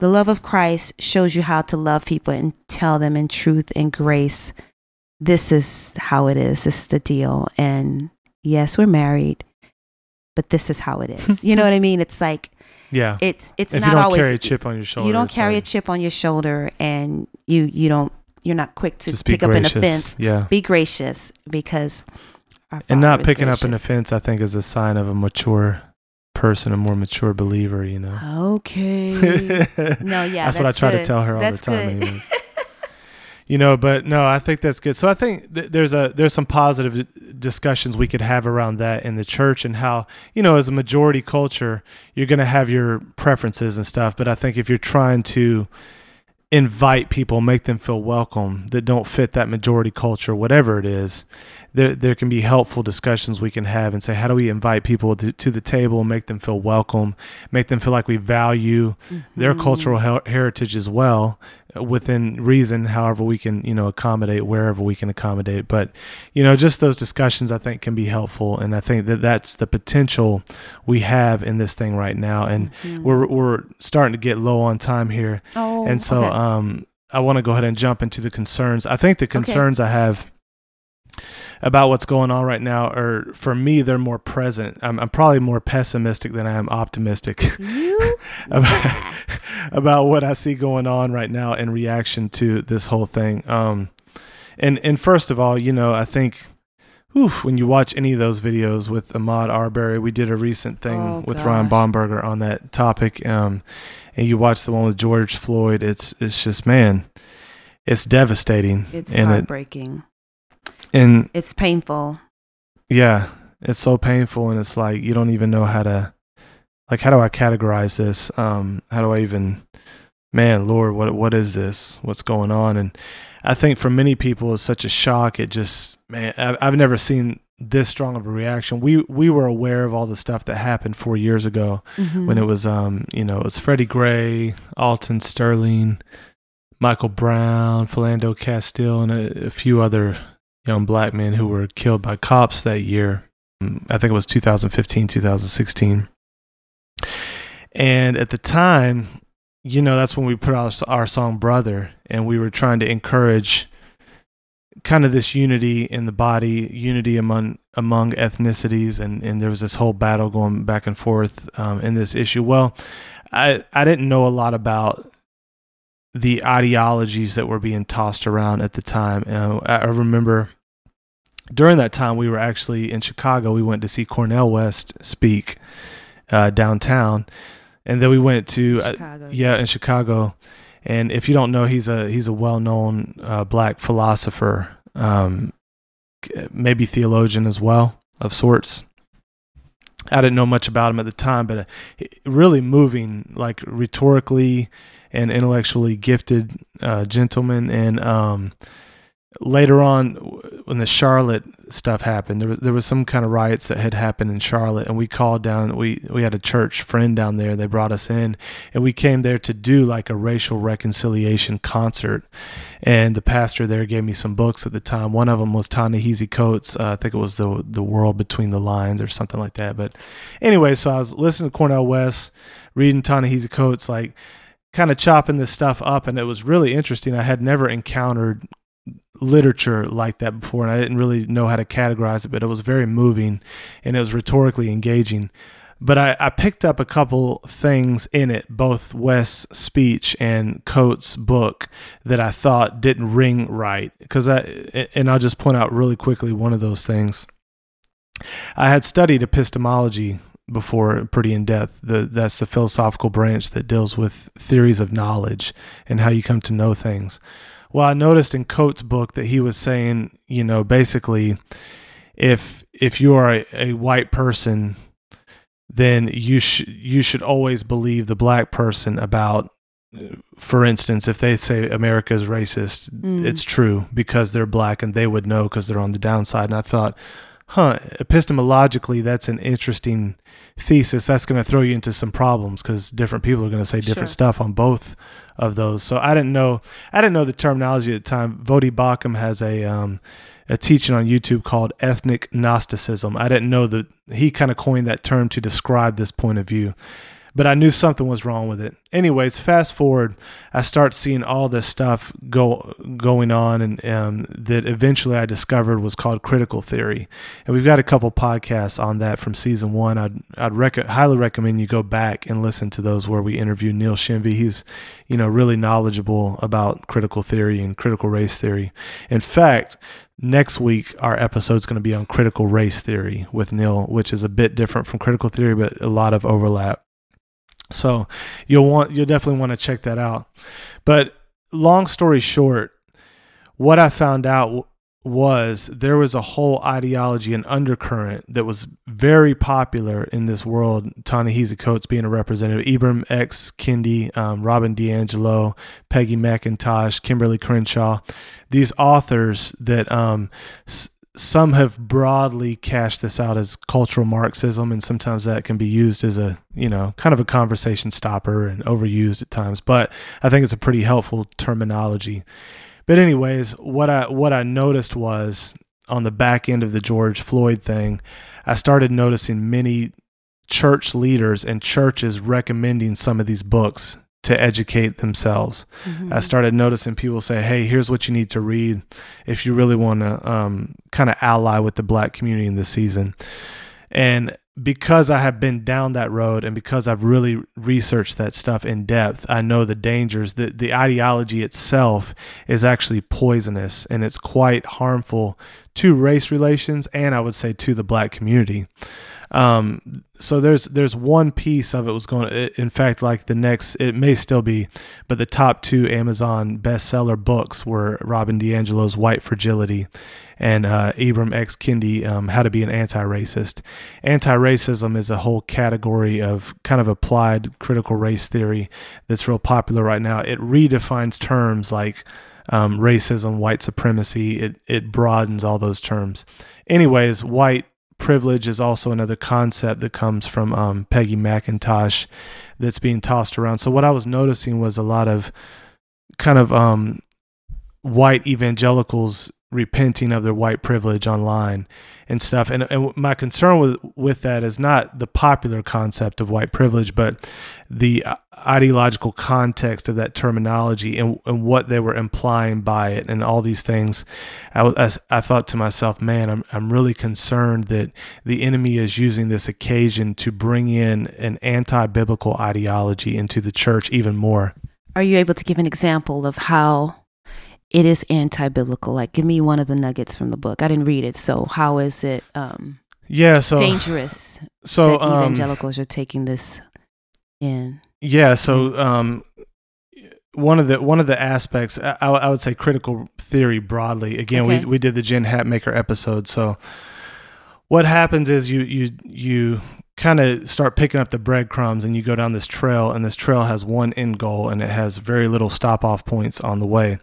the love of Christ shows you how to love people and tell them in truth and grace. This is how it is. This is the deal. And yes, we're married, but this is how it is. you know what I mean? It's like Yeah. it's it's if not you don't always carry a chip on your shoulder, you don't carry like, a chip on your shoulder and you you don't you're not quick to pick up an offense. Yeah. Be gracious because our and not picking up an offense, I think, is a sign of a mature person, a more mature believer. You know. Okay. no, yeah. that's, what I try to tell her all That's the time. you know, but no, I think that's good. So I think th- there's a there's some positive discussions we could have around that in the church and how you know as a majority culture you're going to have your preferences and stuff. But I think if you're trying to invite people, make them feel welcome that don't fit that majority culture, whatever it is, there there can be helpful discussions we can have and say how do we invite people to, to the table and make them feel welcome, make them feel like we value their Mhm. cultural her- heritage as well within reason however we can you know accommodate wherever we can accommodate. But you know just those discussions i think can be helpful. And i think that that's the potential we have in this thing right now. And Mhm. we're we're starting to get low on time here. Oh, and so okay. um i want to go ahead and jump into the concerns. I think the concerns i have about what's going on right now are for me they're more present i'm, I'm probably more pessimistic than i am optimistic you about, about what I see going on right now in reaction to this whole thing. Um, and and first of all, you know, I think, oof, when you watch any of those videos with Ahmaud Arbery, we did a recent thing Oh, with Ryan gosh. Bomberger on that topic. Um, and you watch the one with George Floyd. It's it's just man, it's devastating. it's and heartbreaking. And it's painful. yeah, it's so painful, and it's like you don't even know how to, like, how do I categorize this? Um, how do I even, man, Lord, what what is this? What's going on? And I think for many people, it's such a shock. It just, man, I've, I've never seen this strong of a reaction. We we were aware of all the stuff that happened four years ago Mm-hmm. when it was, um, you know, it was Freddie Gray, Alton Sterling, Michael Brown, Philando Castile, and a, a few other young black men who were killed by cops that year. I think it was 2015, 2016. And at the time, you know, that's when we put out our song Brother, and we were trying to encourage kind of this unity in the body, unity among among ethnicities, and and there was this whole battle going back and forth um, in this issue. Well, I I didn't know a lot about the ideologies that were being tossed around at the time. I I remember during that time we were actually in Chicago. We went to see Cornel West speak uh, downtown, and then we went to uh, yeah in Chicago. And if you don't know, he's a he's a well known uh, black philosopher, um, maybe theologian as well of sorts. I didn't know much about him at the time, but uh, really moving, like rhetorically and intellectually gifted uh, gentleman, and um, later on when the Charlotte stuff happened, there was there was some kind of riots that had happened in Charlotte, and we called down. We we had a church friend down there. They brought us in, and we came there to do like a racial reconciliation concert. And the pastor there gave me some books at the time. One of them was Ta-Nehisi Coates. Uh, I think it was the the World Between the Lines or something like that. But anyway, so I was listening to Cornel West, reading Ta-Nehisi Coates, like kind of chopping this stuff up, and it was really interesting. I had never encountered literature like that before, and I didn't really know how to categorize it, but it was very moving and it was rhetorically engaging. But I, I picked up a couple things in it, both West's speech and Coates' book, that I thought didn't ring right. Because I, and I'll just point out really quickly one of those things. I had studied epistemology before pretty in depth. The, that's the philosophical branch that deals with theories of knowledge and how you come to know things. Well, I noticed in Coates' book that he was saying, you know, basically, if if you are a, a white person, then you should you should always believe the black person about. For instance, if they say America is racist, Mm. it's true because they're black and they would know because they're on the downside. And I thought, huh, epistemologically, that's an interesting thesis. That's going to throw you into some problems because different people are going to say different Sure. stuff on both of those. So I didn't know, I didn't know the terminology at the time. Voddie Baucham has a um, a teaching on YouTube called ethnic Gnosticism. I didn't know that he kind of coined that term to describe this point of view but I knew something was wrong with it. Anyways, fast forward, I start seeing all this stuff go going on, and um, that eventually I discovered was called critical theory. And we've got a couple podcasts on that from season one. I'd I'd rec- highly recommend you go back and listen to those where we interview Neil Shenvi. He's you know really knowledgeable about critical theory and critical race theory. In fact. Next week, our episode is going to be on critical race theory with Neil, which is a bit different from critical theory, but a lot of overlap. So you'll want you'll definitely want to check that out. But long story short, what I found out was there was a whole ideology and undercurrent that was very popular in this world. Ta-Nehisi Coates being a representative, Ibram X. Kendi, um, Robin DiAngelo, Peggy McIntosh, Kimberlé Crenshaw, these authors that um, s- some have broadly cashed this out as cultural Marxism, and sometimes that can be used as a you know kind of a conversation stopper and overused at times. But I think it's a pretty helpful terminology. But anyways, what I what I noticed was on the back end of the George Floyd thing, I started noticing many church leaders and churches recommending some of these books to educate themselves. Mhm. I started noticing people say, "Hey, here's what you need to read if you really want to um, kind of ally with the black community in this season." And because I have been down that road and because I've really researched that stuff in depth, I know the dangers. that the ideology itself is actually poisonous and it's quite harmful to race relations and I would say to the black community. Um, so there's there's one piece of it was going. To, in fact, like the next, it may still be, but the top two Amazon bestseller books were Robin DiAngelo's White Fragility and uh, Ibram X. Kendi, um, How to Be an Anti-Racist. Anti-racism is a whole category of kind of applied critical race theory that's real popular right now. It redefines terms like um, racism, white supremacy. It it broadens all those terms. Anyways, white privilege is also another concept that comes from um, Peggy McIntosh that's being tossed around. So what I was noticing was a lot of kind of um, white evangelicals repenting of their white privilege online and stuff. And, and my concern with with that is not the popular concept of white privilege, but the ideological context of that terminology and, and what they were implying by it and all these things. I, I, I thought to myself, man, I'm, I'm really concerned that the enemy is using this occasion to bring in an anti biblical ideology into the church even more. Are you able to give an example of how it is anti-biblical? Like, give me one of the nuggets from the book. I didn't read it, so how is it um, Yeah. So, dangerous so, that um, evangelicals are taking this in? Yeah. So, um, one of the one of the aspects I, I would say critical theory broadly. Again, Okay. we we did the Jen Hatmaker episode. So, what happens is you you you kind of start picking up the breadcrumbs and you go down this trail and this trail has one end goal and it has very little stop off points on the way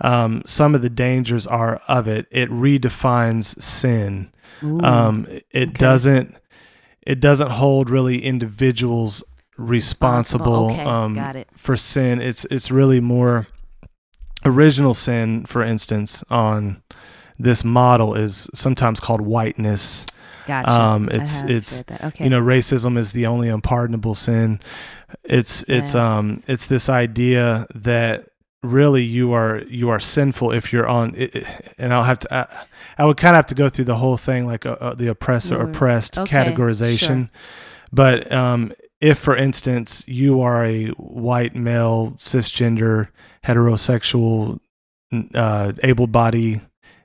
um, some of the dangers are of it it redefines sin Ooh. um, it okay. doesn't it doesn't hold really individuals responsible. Okay, um, got it. for sin it's it's really more original sin for instance on this model is sometimes called whiteness gotcha. um, it's it's okay. you know racism is the only unpardonable sin it's it's um it's this idea that really you are you are sinful if you're on it, it- and i'll have to I, I would kind of have to go through the whole thing like uh, uh, the oppressor Yours. oppressed Okay, categorization sure. but um if for instance you are a white male cisgender heterosexual uh able bodied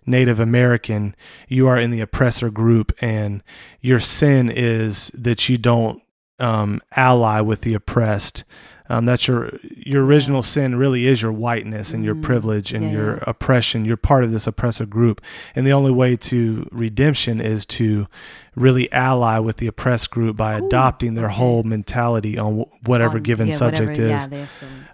Native American, you are in the oppressor group, and your sin is that you don't um, ally with the oppressed. Um, that's your your original sin. Really, is your whiteness and your Mm, privilege and yeah, your oppression. You're part of this oppressor group, and the only way to redemption is to really ally with the oppressed group by Ooh, adopting their okay. whole mentality on whatever On- given yeah, subject whatever, is. Yeah,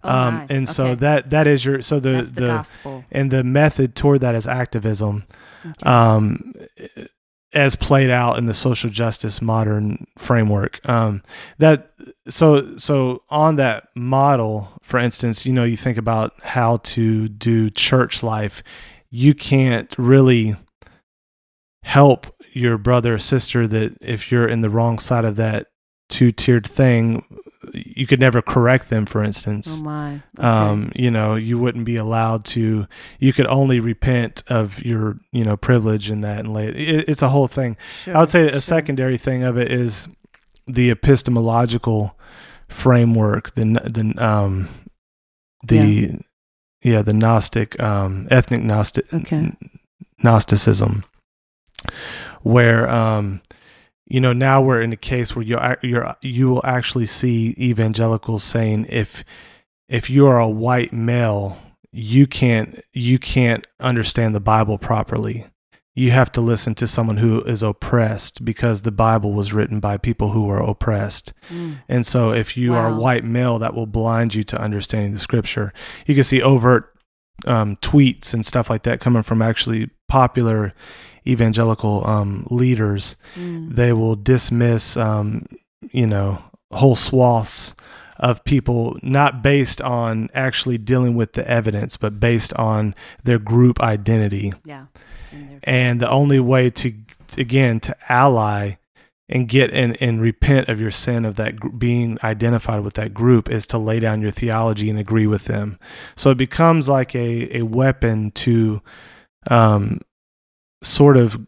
oh um, and so okay. that that is your so the that's the, the and the method toward that is activism Okay. um, as played out in the social justice modern framework. Um, that so so on that model, for instance, you know, you think about how to do church life. You can't really help your brother or sister that if you're in the wrong side of that two tiered thing, you could never correct them. For instance, oh my. Okay. um, you know, you wouldn't be allowed to. You could only repent of your, you know, privilege and that, and lay. It, it's a whole thing. I would say Sure, a secondary thing of it is the epistemological framework, the the um, the yeah, the Gnostic um, ethnic Gnostic Okay. Gnosticism, where um, you know now we're in a case where you you're you will actually see evangelicals saying if if you are a white male you can't you can't understand the bible properly. You have to listen to someone who is oppressed because the bible was written by people who were oppressed. Mm. and so if you are a white male that will blind you to understanding the scripture. You can see overt um, tweets and stuff like that coming from actually popular evangelical um, leaders Mm. they will dismiss um, you know whole swaths of people not based on actually dealing with the evidence but based on their group identity Yeah. And and the only way to again to ally and get and, and repent of your sin of that gr- being identified with that group is to lay down your theology and agree with them so it becomes like a, a weapon to um, sort of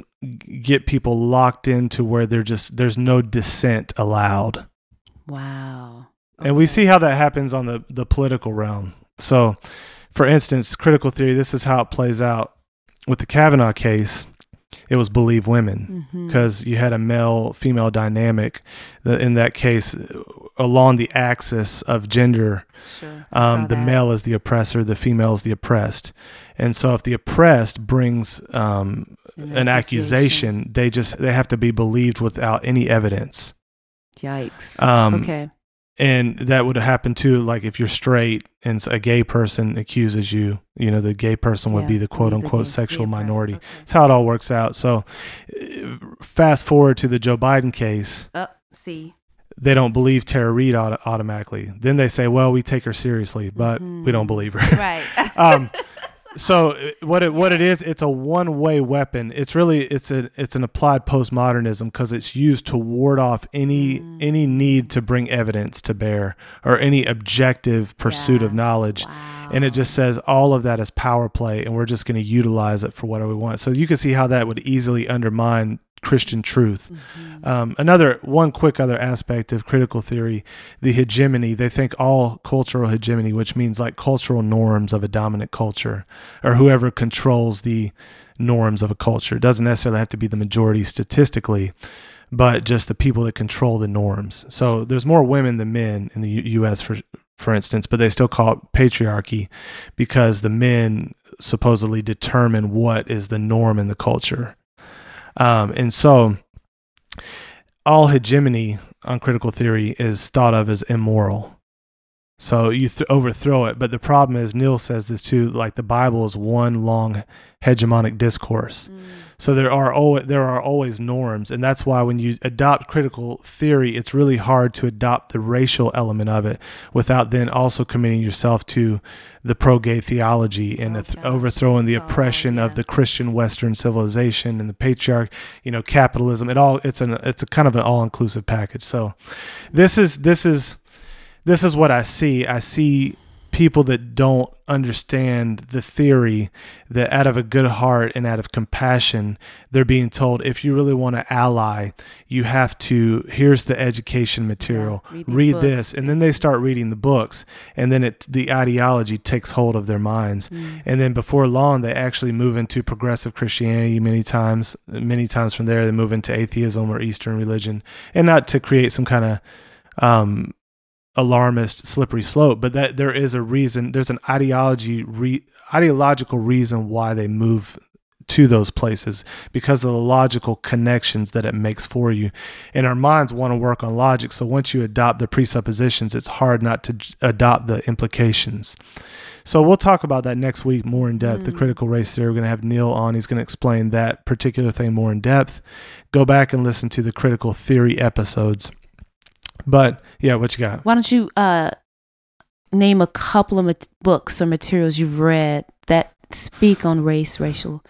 get people locked into where they're just there's no dissent allowed wow. and we see how that happens on the, the political realm. So, for instance, critical theory, this is how it plays out. With the Kavanaugh case, it was believe women because you had a male female dynamic in that case along the axis of gender Sure. Um, the that. male is the oppressor the female is the oppressed and so if the oppressed brings um, an accusation they just they have to be believed without any evidence Yikes. um, okay. and that would happen too like if you're straight and a gay person accuses you you know the gay person would Yeah, be the quote unquote gay- sexual minority Okay. that's how it all works out so uh, fast forward to the joe biden case Oh, see. they don't believe tara reade auto- automatically then they say well we take her seriously but we don't Mhm. believe her Right. um, so what it what it is, it's a one way weapon. It's really it's a it's an applied postmodernism because it's used to ward off any Mm. any need to bring evidence to bear or any objective pursuit of knowledge. wow. And it just says all of that is power play, and we're just going to utilize it for whatever we want. So you can see how that would easily undermine Christian truth. Mhm. Um, another one quick other aspect of critical theory, the hegemony. They think all cultural hegemony, which means like cultural norms of a dominant culture, or whoever controls the norms of a culture. It doesn't necessarily have to be the majority statistically, but just the people that control the norms. So there's more women than men in the U- U.S. for for instance, but they still call it patriarchy because the men supposedly determine what is the norm in the culture. Um, and so all hegemony on critical theory is thought of as immoral. So you th- overthrow it. But the problem is, Neil says this too like the Bible is one long hegemonic discourse. So there are always, there are always norms, and that's why when you adopt critical theory, it's really hard to adopt the racial element of it without then also committing yourself to the pro-gay theology and Oh, th- overthrowing the oppression yeah. of the Christian Western civilization and the patriarch, you know, capitalism. It all it's an it's a kind of an all-inclusive package. So this is this is this is what I see. I see people that don't understand the theory that out of a good heart and out of compassion, they're being told if you really want to ally, you have to, here's the education material, read read, this. And then they start reading the books. And then it, the ideology takes hold of their minds. And then before long, they actually move into progressive Christianity many times. Many times from there, they move into atheism or Eastern religion. And not to create some kind of, um, alarmist slippery slope but that there is a reason there's an ideology re, ideological reason why they move to those places because of the logical connections that it makes for you. And our minds want to work on logic so once you adopt the presuppositions it's hard not to j- adopt the implications. So we'll talk about that next week more in depth the mm. critical race theory. We're going to have neil on he's going to explain that particular thing more in depth. Go back and listen to the critical theory episodes but yeah what you got? Why don't you uh, name a couple of mat- books or materials you've read that speak on race, racial,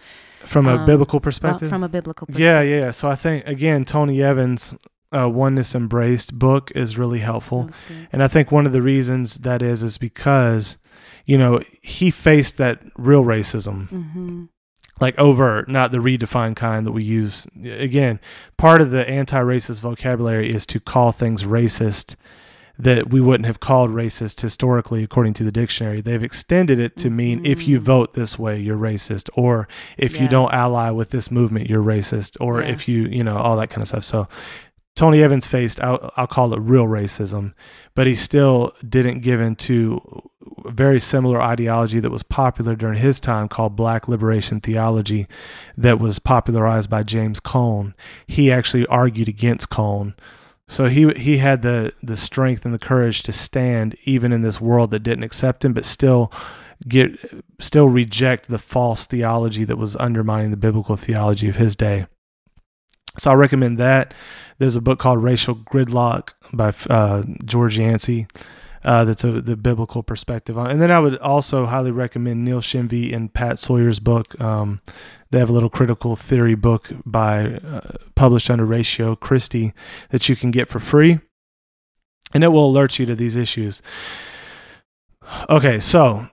from a Um, biblical uh, perspective from a biblical perspective? yeah yeah. So i think again tony evans uh, oneness embraced book is really helpful. And i think one of the reasons that is is because you know he faced that real racism. Mhm. Like overt, not the redefined kind that we use. Again, part of the anti-racist vocabulary is to call things racist that we wouldn't have called racist historically according to the dictionary. They've extended it to mean if you Mhm. vote this way, you're racist, or if you don't ally with this movement, you're racist, or Yeah. if you, you know, all that kind of stuff. So Tony Evans faced, I'll, I'll call it real racism, but he still didn't give into very similar ideology that was popular during his time called Black Liberation Theology, that was popularized by James Cone. He actually argued against Cone. So he he had the the strength and the courage to stand even in this world that didn't accept him, but still get still reject the false theology that was undermining the biblical theology of his day. So I recommend that. There's a book called Racial Gridlock by uh, George Yancey. Uh, that's a, the biblical perspective on. And then I would also highly recommend Neil Shenvi and Pat Sawyer's book. Um, they have a little critical theory book by uh, published under Ratio Christi that you can get for free, and it will alert you to these issues. Okay, so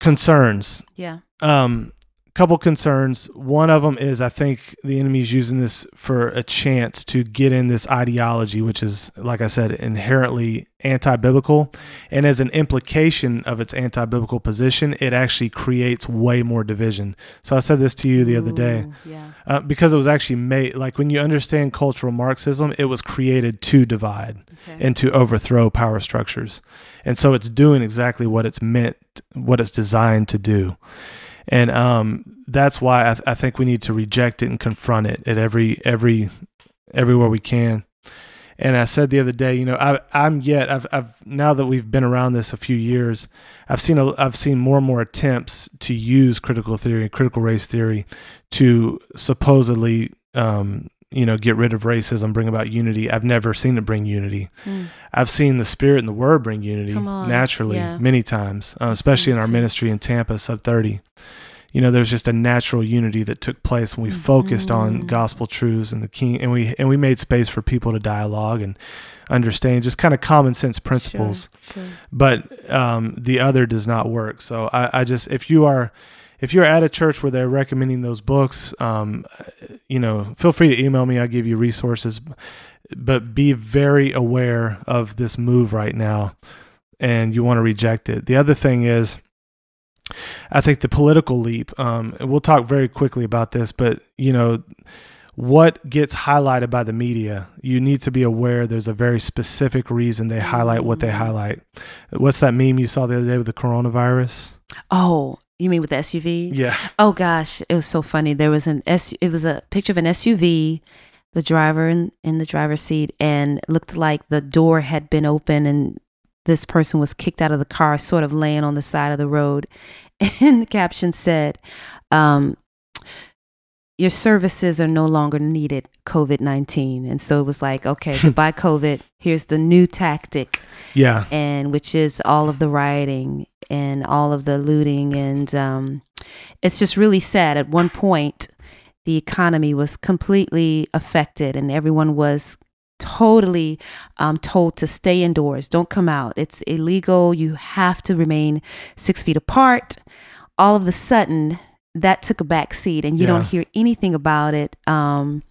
concerns Yeah. um couple concerns one of them is i think the enemy's using this for a chance to get in this ideology which is like i said inherently anti-biblical and as an implication of its anti-biblical position it actually creates way more division so i said this to you the other day Yeah. uh, because it was actually made like when you understand cultural marxism it was created to divide Okay. and to overthrow power structures. And so it's doing exactly what it's meant, what it's designed to do. And um, that's why I, th- I think we need to reject it and confront it at every every everywhere we can. And I said the other day, you know, I, I'm yet I've, I've now that we've been around this a few years, I've seen a, I've seen more and more attempts to use critical theory and critical race theory to supposedly um, you know get rid of racism, bring about unity. I've never seen it bring unity. Mm. I've seen the Spirit and the Word bring unity naturally Yeah. many times, uh, especially in our ministry in Tampa, sub 30. You know, there's just a natural unity that took place when we focused on gospel truths and the king, and we and we made space for people to dialogue and understand just kind of common sense principles Sure. but um, the other does not work. So I, I just if you are if you're at a church where they're recommending those books, um, you know, feel free to email me. I'll give you resources, but be very aware of this move right now, and you want to reject it. The other thing is. I think the political leap, um, we'll talk very quickly about this, but you know, what gets highlighted by the media, you need to be aware there's a very specific reason they highlight what they highlight. What's that meme you saw the other day with the coronavirus? Oh, you mean with the SUV? Yeah. Oh gosh, it was so funny. There was an S. It was a picture of an SUV the driver in, in the driver's seat, and it looked like the door had been open and this person was kicked out of the car, sort of laying on the side of the road. And the caption said, um, Your services are no longer needed, COVID 19. And so it was like, okay, goodbye, COVID. Here's the new tactic. Yeah. and which is all of the rioting and all of the looting. And um, it's just really sad. At one point the economy was completely affected and everyone was totally um, told to stay indoors. Don't come out. It's illegal. You have to remain six feet apart. All of a sudden that took a back seat and you Yeah. don't hear anything about it um,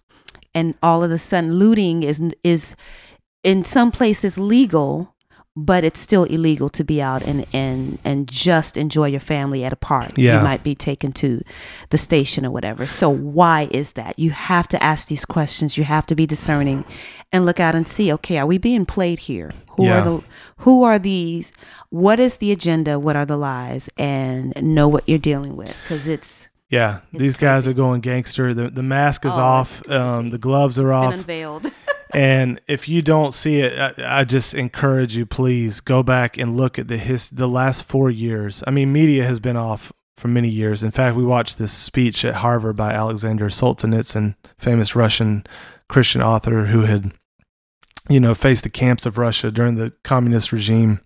and all of a sudden looting is is in some places legal but it's still illegal to be out and and and just enjoy your family at a park Yeah. you might be taken to the station or whatever so why is that you have to ask these questions you have to be discerning and look out and see okay are we being played here who Yeah. are the who are these what is the agenda what are the lies and know what you're dealing with because it's Yeah. It's These guys are going gangster. The the mask is Oh, off. Um, the gloves are been off. unveiled and if you don't see it, I, I just encourage you, please go back and look at the his the last four years. I mean, media has been off for many years. In fact, we watched this speech at Harvard by Alexander Solzhenitsyn, famous Russian Christian author who had, you know, faced the camps of Russia during the communist regime.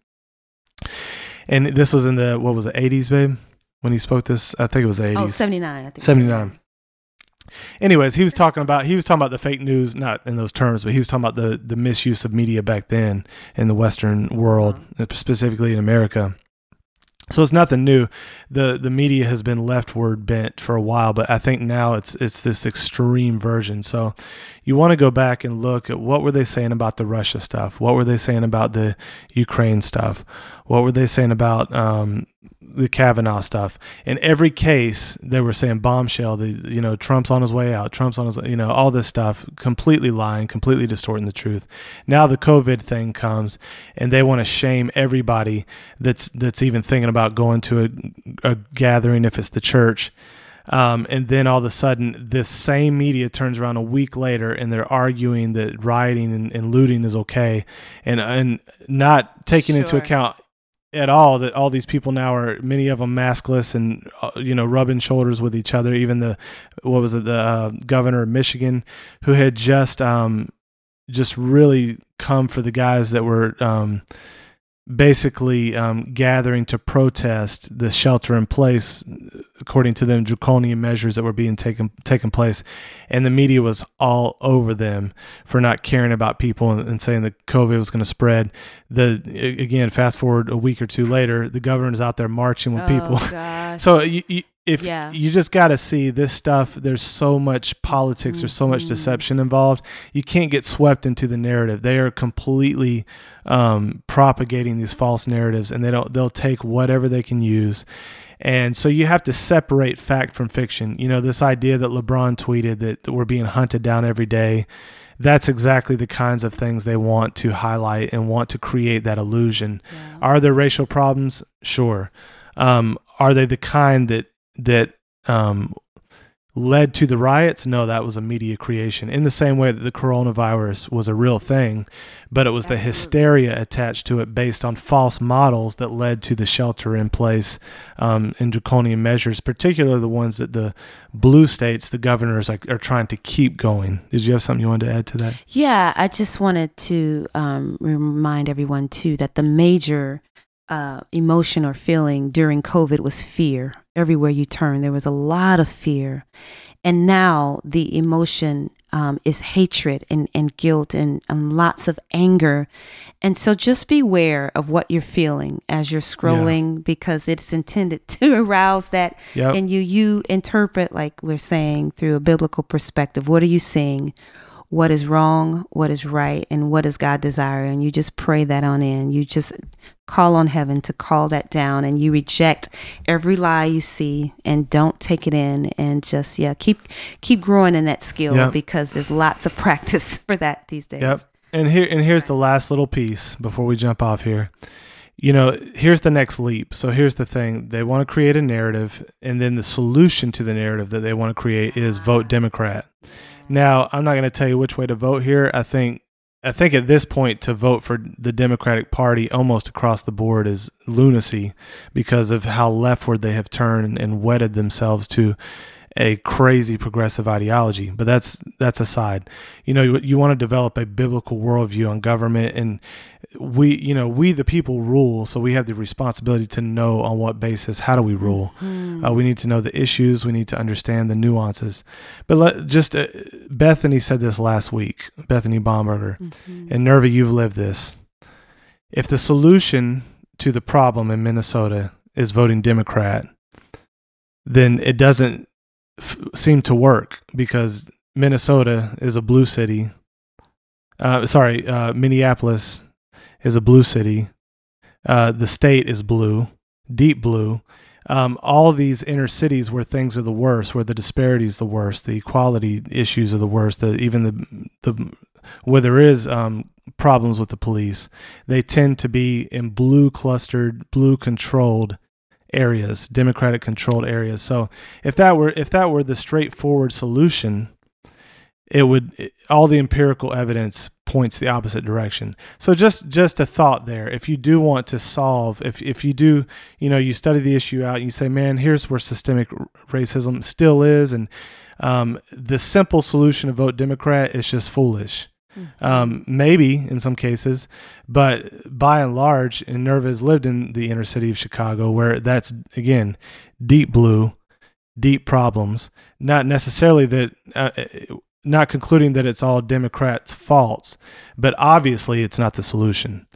And this was in the what was it, eighties, babe? When he spoke this, I think it was eighties. oh 79 i think 79. Anyways, he was talking about he was talking about the fake news, not in those terms, but he was talking about the the misuse of media back then in the Western world, specifically in America. So it's nothing new. the The media has been leftward bent for a while, but I think now it's it's this extreme version. So you want to go back and look at what were they saying about the Russia stuff? What were they saying about the Ukraine stuff? What were they saying about um, the Kavanaugh stuff? In every case, they were saying bombshell. The you know Trump's on his way out. Trump's on his you know all this stuff, completely lying, completely distorting the truth. Now the COVID thing comes, and they want to shame everybody that's that's even thinking about going to a, a gathering if it's the church. Um, and then all of a sudden, this same media turns around a week later and they're arguing that rioting and, and looting is okay, and and not taking into account at all that all these people now are many of them maskless and uh, you know rubbing shoulders with each other. Even the what was it the uh, governor of Michigan who had just um, just really come for the guys that were um, basically um, gathering to protest the shelter in place, according to them, draconian measures that were being taken taken place, and the media was all over them for not caring about people and, and saying that COVID was going to spread. The again, fast forward a week or two later, the governor is out there marching with people. oh, gosh. So you, you, if Yeah. you just got to see this stuff, there's so much politics, there's so much Mhm. deception involved. You can't get swept into the narrative. They are completely um, propagating these false narratives, and they don't. They'll take whatever they can use. And so you have to separate fact from fiction. You know, this idea that LeBron tweeted that we're being hunted down every day, that's exactly the kinds of things they want to highlight and want to create that illusion. Yeah. Are there racial problems? Sure. Um, are they the kind that that um, led to the riots? No, that was a media creation. In the same way that the coronavirus was a real thing, but it was the hysteria attached to it based on false models that led to the shelter in place um, and draconian measures, particularly the ones that the blue states, the governors, are, are trying to keep going. Did you have something you wanted to add to that? Yeah, I just wanted to um, remind everyone too that the major uh, emotion or feeling during COVID was fear. Everywhere you turn, there was a lot of fear. And now the emotion um, is hatred and, and guilt and, and lots of anger. And so just beware of what you're feeling as you're scrolling because it's intended to arouse that Yep. and you you interpret like we're saying through a biblical perspective what are you seeing what is wrong what is right and what does god desire and you just pray that on in you just call on heaven to call that down and you reject every lie you see and don't take it in and just yeah keep keep growing in that skill Yep. because there's lots of practice for that these days Yep. And here and here's the last little piece before we jump off here. You know, here's the next leap. So here's the thing. They want to create a narrative and then the solution to the narrative that they want to create is vote Democrat. Now, I'm not going to tell you which way to vote here. I think I think at this point to vote for the Democratic Party almost across the board is lunacy because of how leftward they have turned and wedded themselves to a crazy progressive ideology. But that's that's aside. You know, you, you want to develop a biblical worldview on government, and we, you know, we the people rule, so we have the responsibility to know on what basis. How do we rule? Uh, we need to know the issues. We need to understand the nuances. But let, just uh, Bethany said this last week. Bethany Bomberger and Nerva, you've lived this. If the solution to the problem in Minnesota is voting Democrat, then it doesn't f- seem to work because Minnesota is a blue city. Uh, sorry, uh, Minneapolis is a blue city. Uh, the state is blue, deep blue. Um, all these inner cities where things are the worst, where the disparities the worst, the equality issues are the worst, the even the the where there is um, problems with the police, they tend to be in blue clustered, blue controlled areas, democratic controlled areas. So if that were if that were the straightforward solution, it would it- all the empirical evidence points the opposite direction. So just just a thought there. If you do want to solve, if if you do, you know, you study the issue out, and you say, man, here's where systemic racism still is, and um, the simple solution to vote Democrat is just foolish. Um, maybe in some cases, but by and large, and Nerva has lived in the inner city of Chicago, where that's again deep blue, deep problems. Not necessarily that, uh, not concluding that it's all Democrats' faults, but obviously it's not the solution.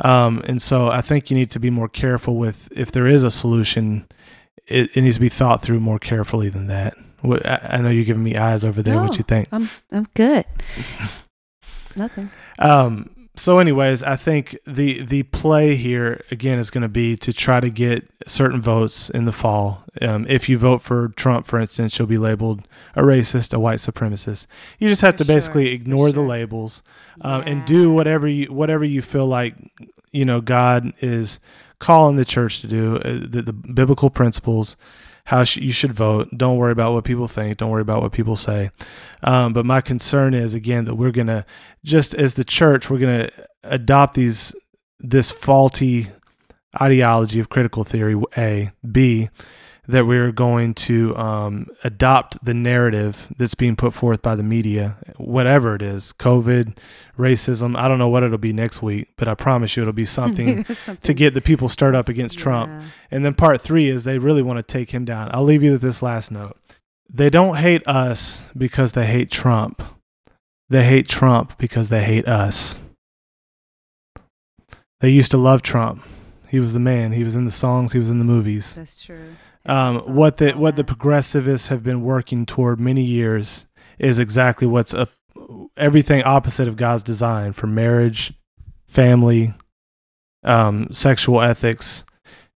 Um, and so I think you need to be more careful with if there is a solution, it, it needs to be thought through more carefully than that. What- I I know you're giving me eyes over there. No. What you think? I'm I'm good. Nothing. Um, so, anyways, I think the the play here again is going to be to try to get certain votes in the fall. Um, if you vote for Trump, for instance, you'll be labeled a racist, a white supremacist. You just have For to sure, basically ignore the labels um, and do whatever you whatever you feel like you know God is calling the church to do. Uh, the, the biblical principles. How sh- you should vote. Don't worry about what people think. Don't worry about what people say. Um, but my concern is again that we're gonna just as the church, we're to adopt these this faulty ideology of critical theory. A, B, that we're going to um, adopt the narrative that's being put forth by the media, whatever it is, COVID, racism. I don't know what it'll be next week, but I promise you it'll be something to get the people stirred up against Trump. And then part three is they really want to take him down. I'll leave you with this last note. They don't hate us because they hate Trump. They hate Trump because they hate us. They used to love Trump. He was the man. He was in the songs. He was in the movies. That's true. Um, what the what the progressivists have been working toward many years is exactly what's a, everything opposite of God's design for marriage, family, um, sexual ethics.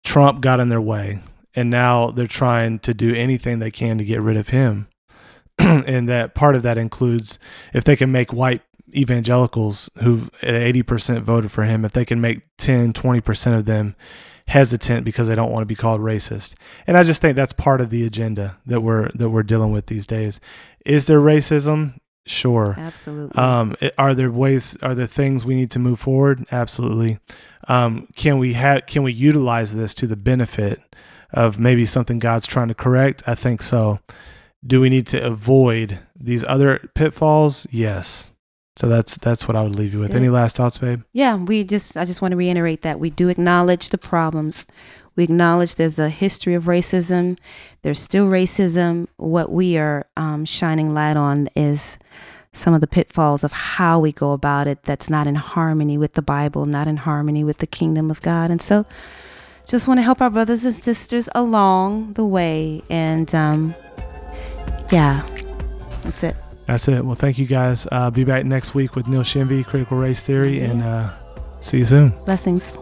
Trump got in their way, and now they're trying to do anything they can to get rid of him. and that part of that includes if they can make white evangelicals who 80% voted for him, if they can make 10, 20% of them hesitant because they don't want to be called racist. And I just think that's part of the agenda that we're that we're dealing with these days. Is there racism? Sure. Absolutely. Um, are there ways? Are there things we need to move forward? Absolutely. Um, can we have? Can we utilize this to the benefit of maybe something God's trying to correct? I think so. Do we need to avoid these other pitfalls? Yes. So that's that's what I would leave you with. Any last thoughts, babe? yeah, we just I just want to reiterate that we do acknowledge the problems. We acknowledge there's a history of racism. There's still racism. What we are um, shining light on is some of the pitfalls of how we go about it that's not in harmony with the Bible, not in harmony with the kingdom of God. And so just want to help our brothers and sisters along the way. And um, yeah, that's it. That's it. Well, thank you guys. Uh, be back next week with Neil Shenvi, Critical Race Theory, and uh, see you soon. Blessings.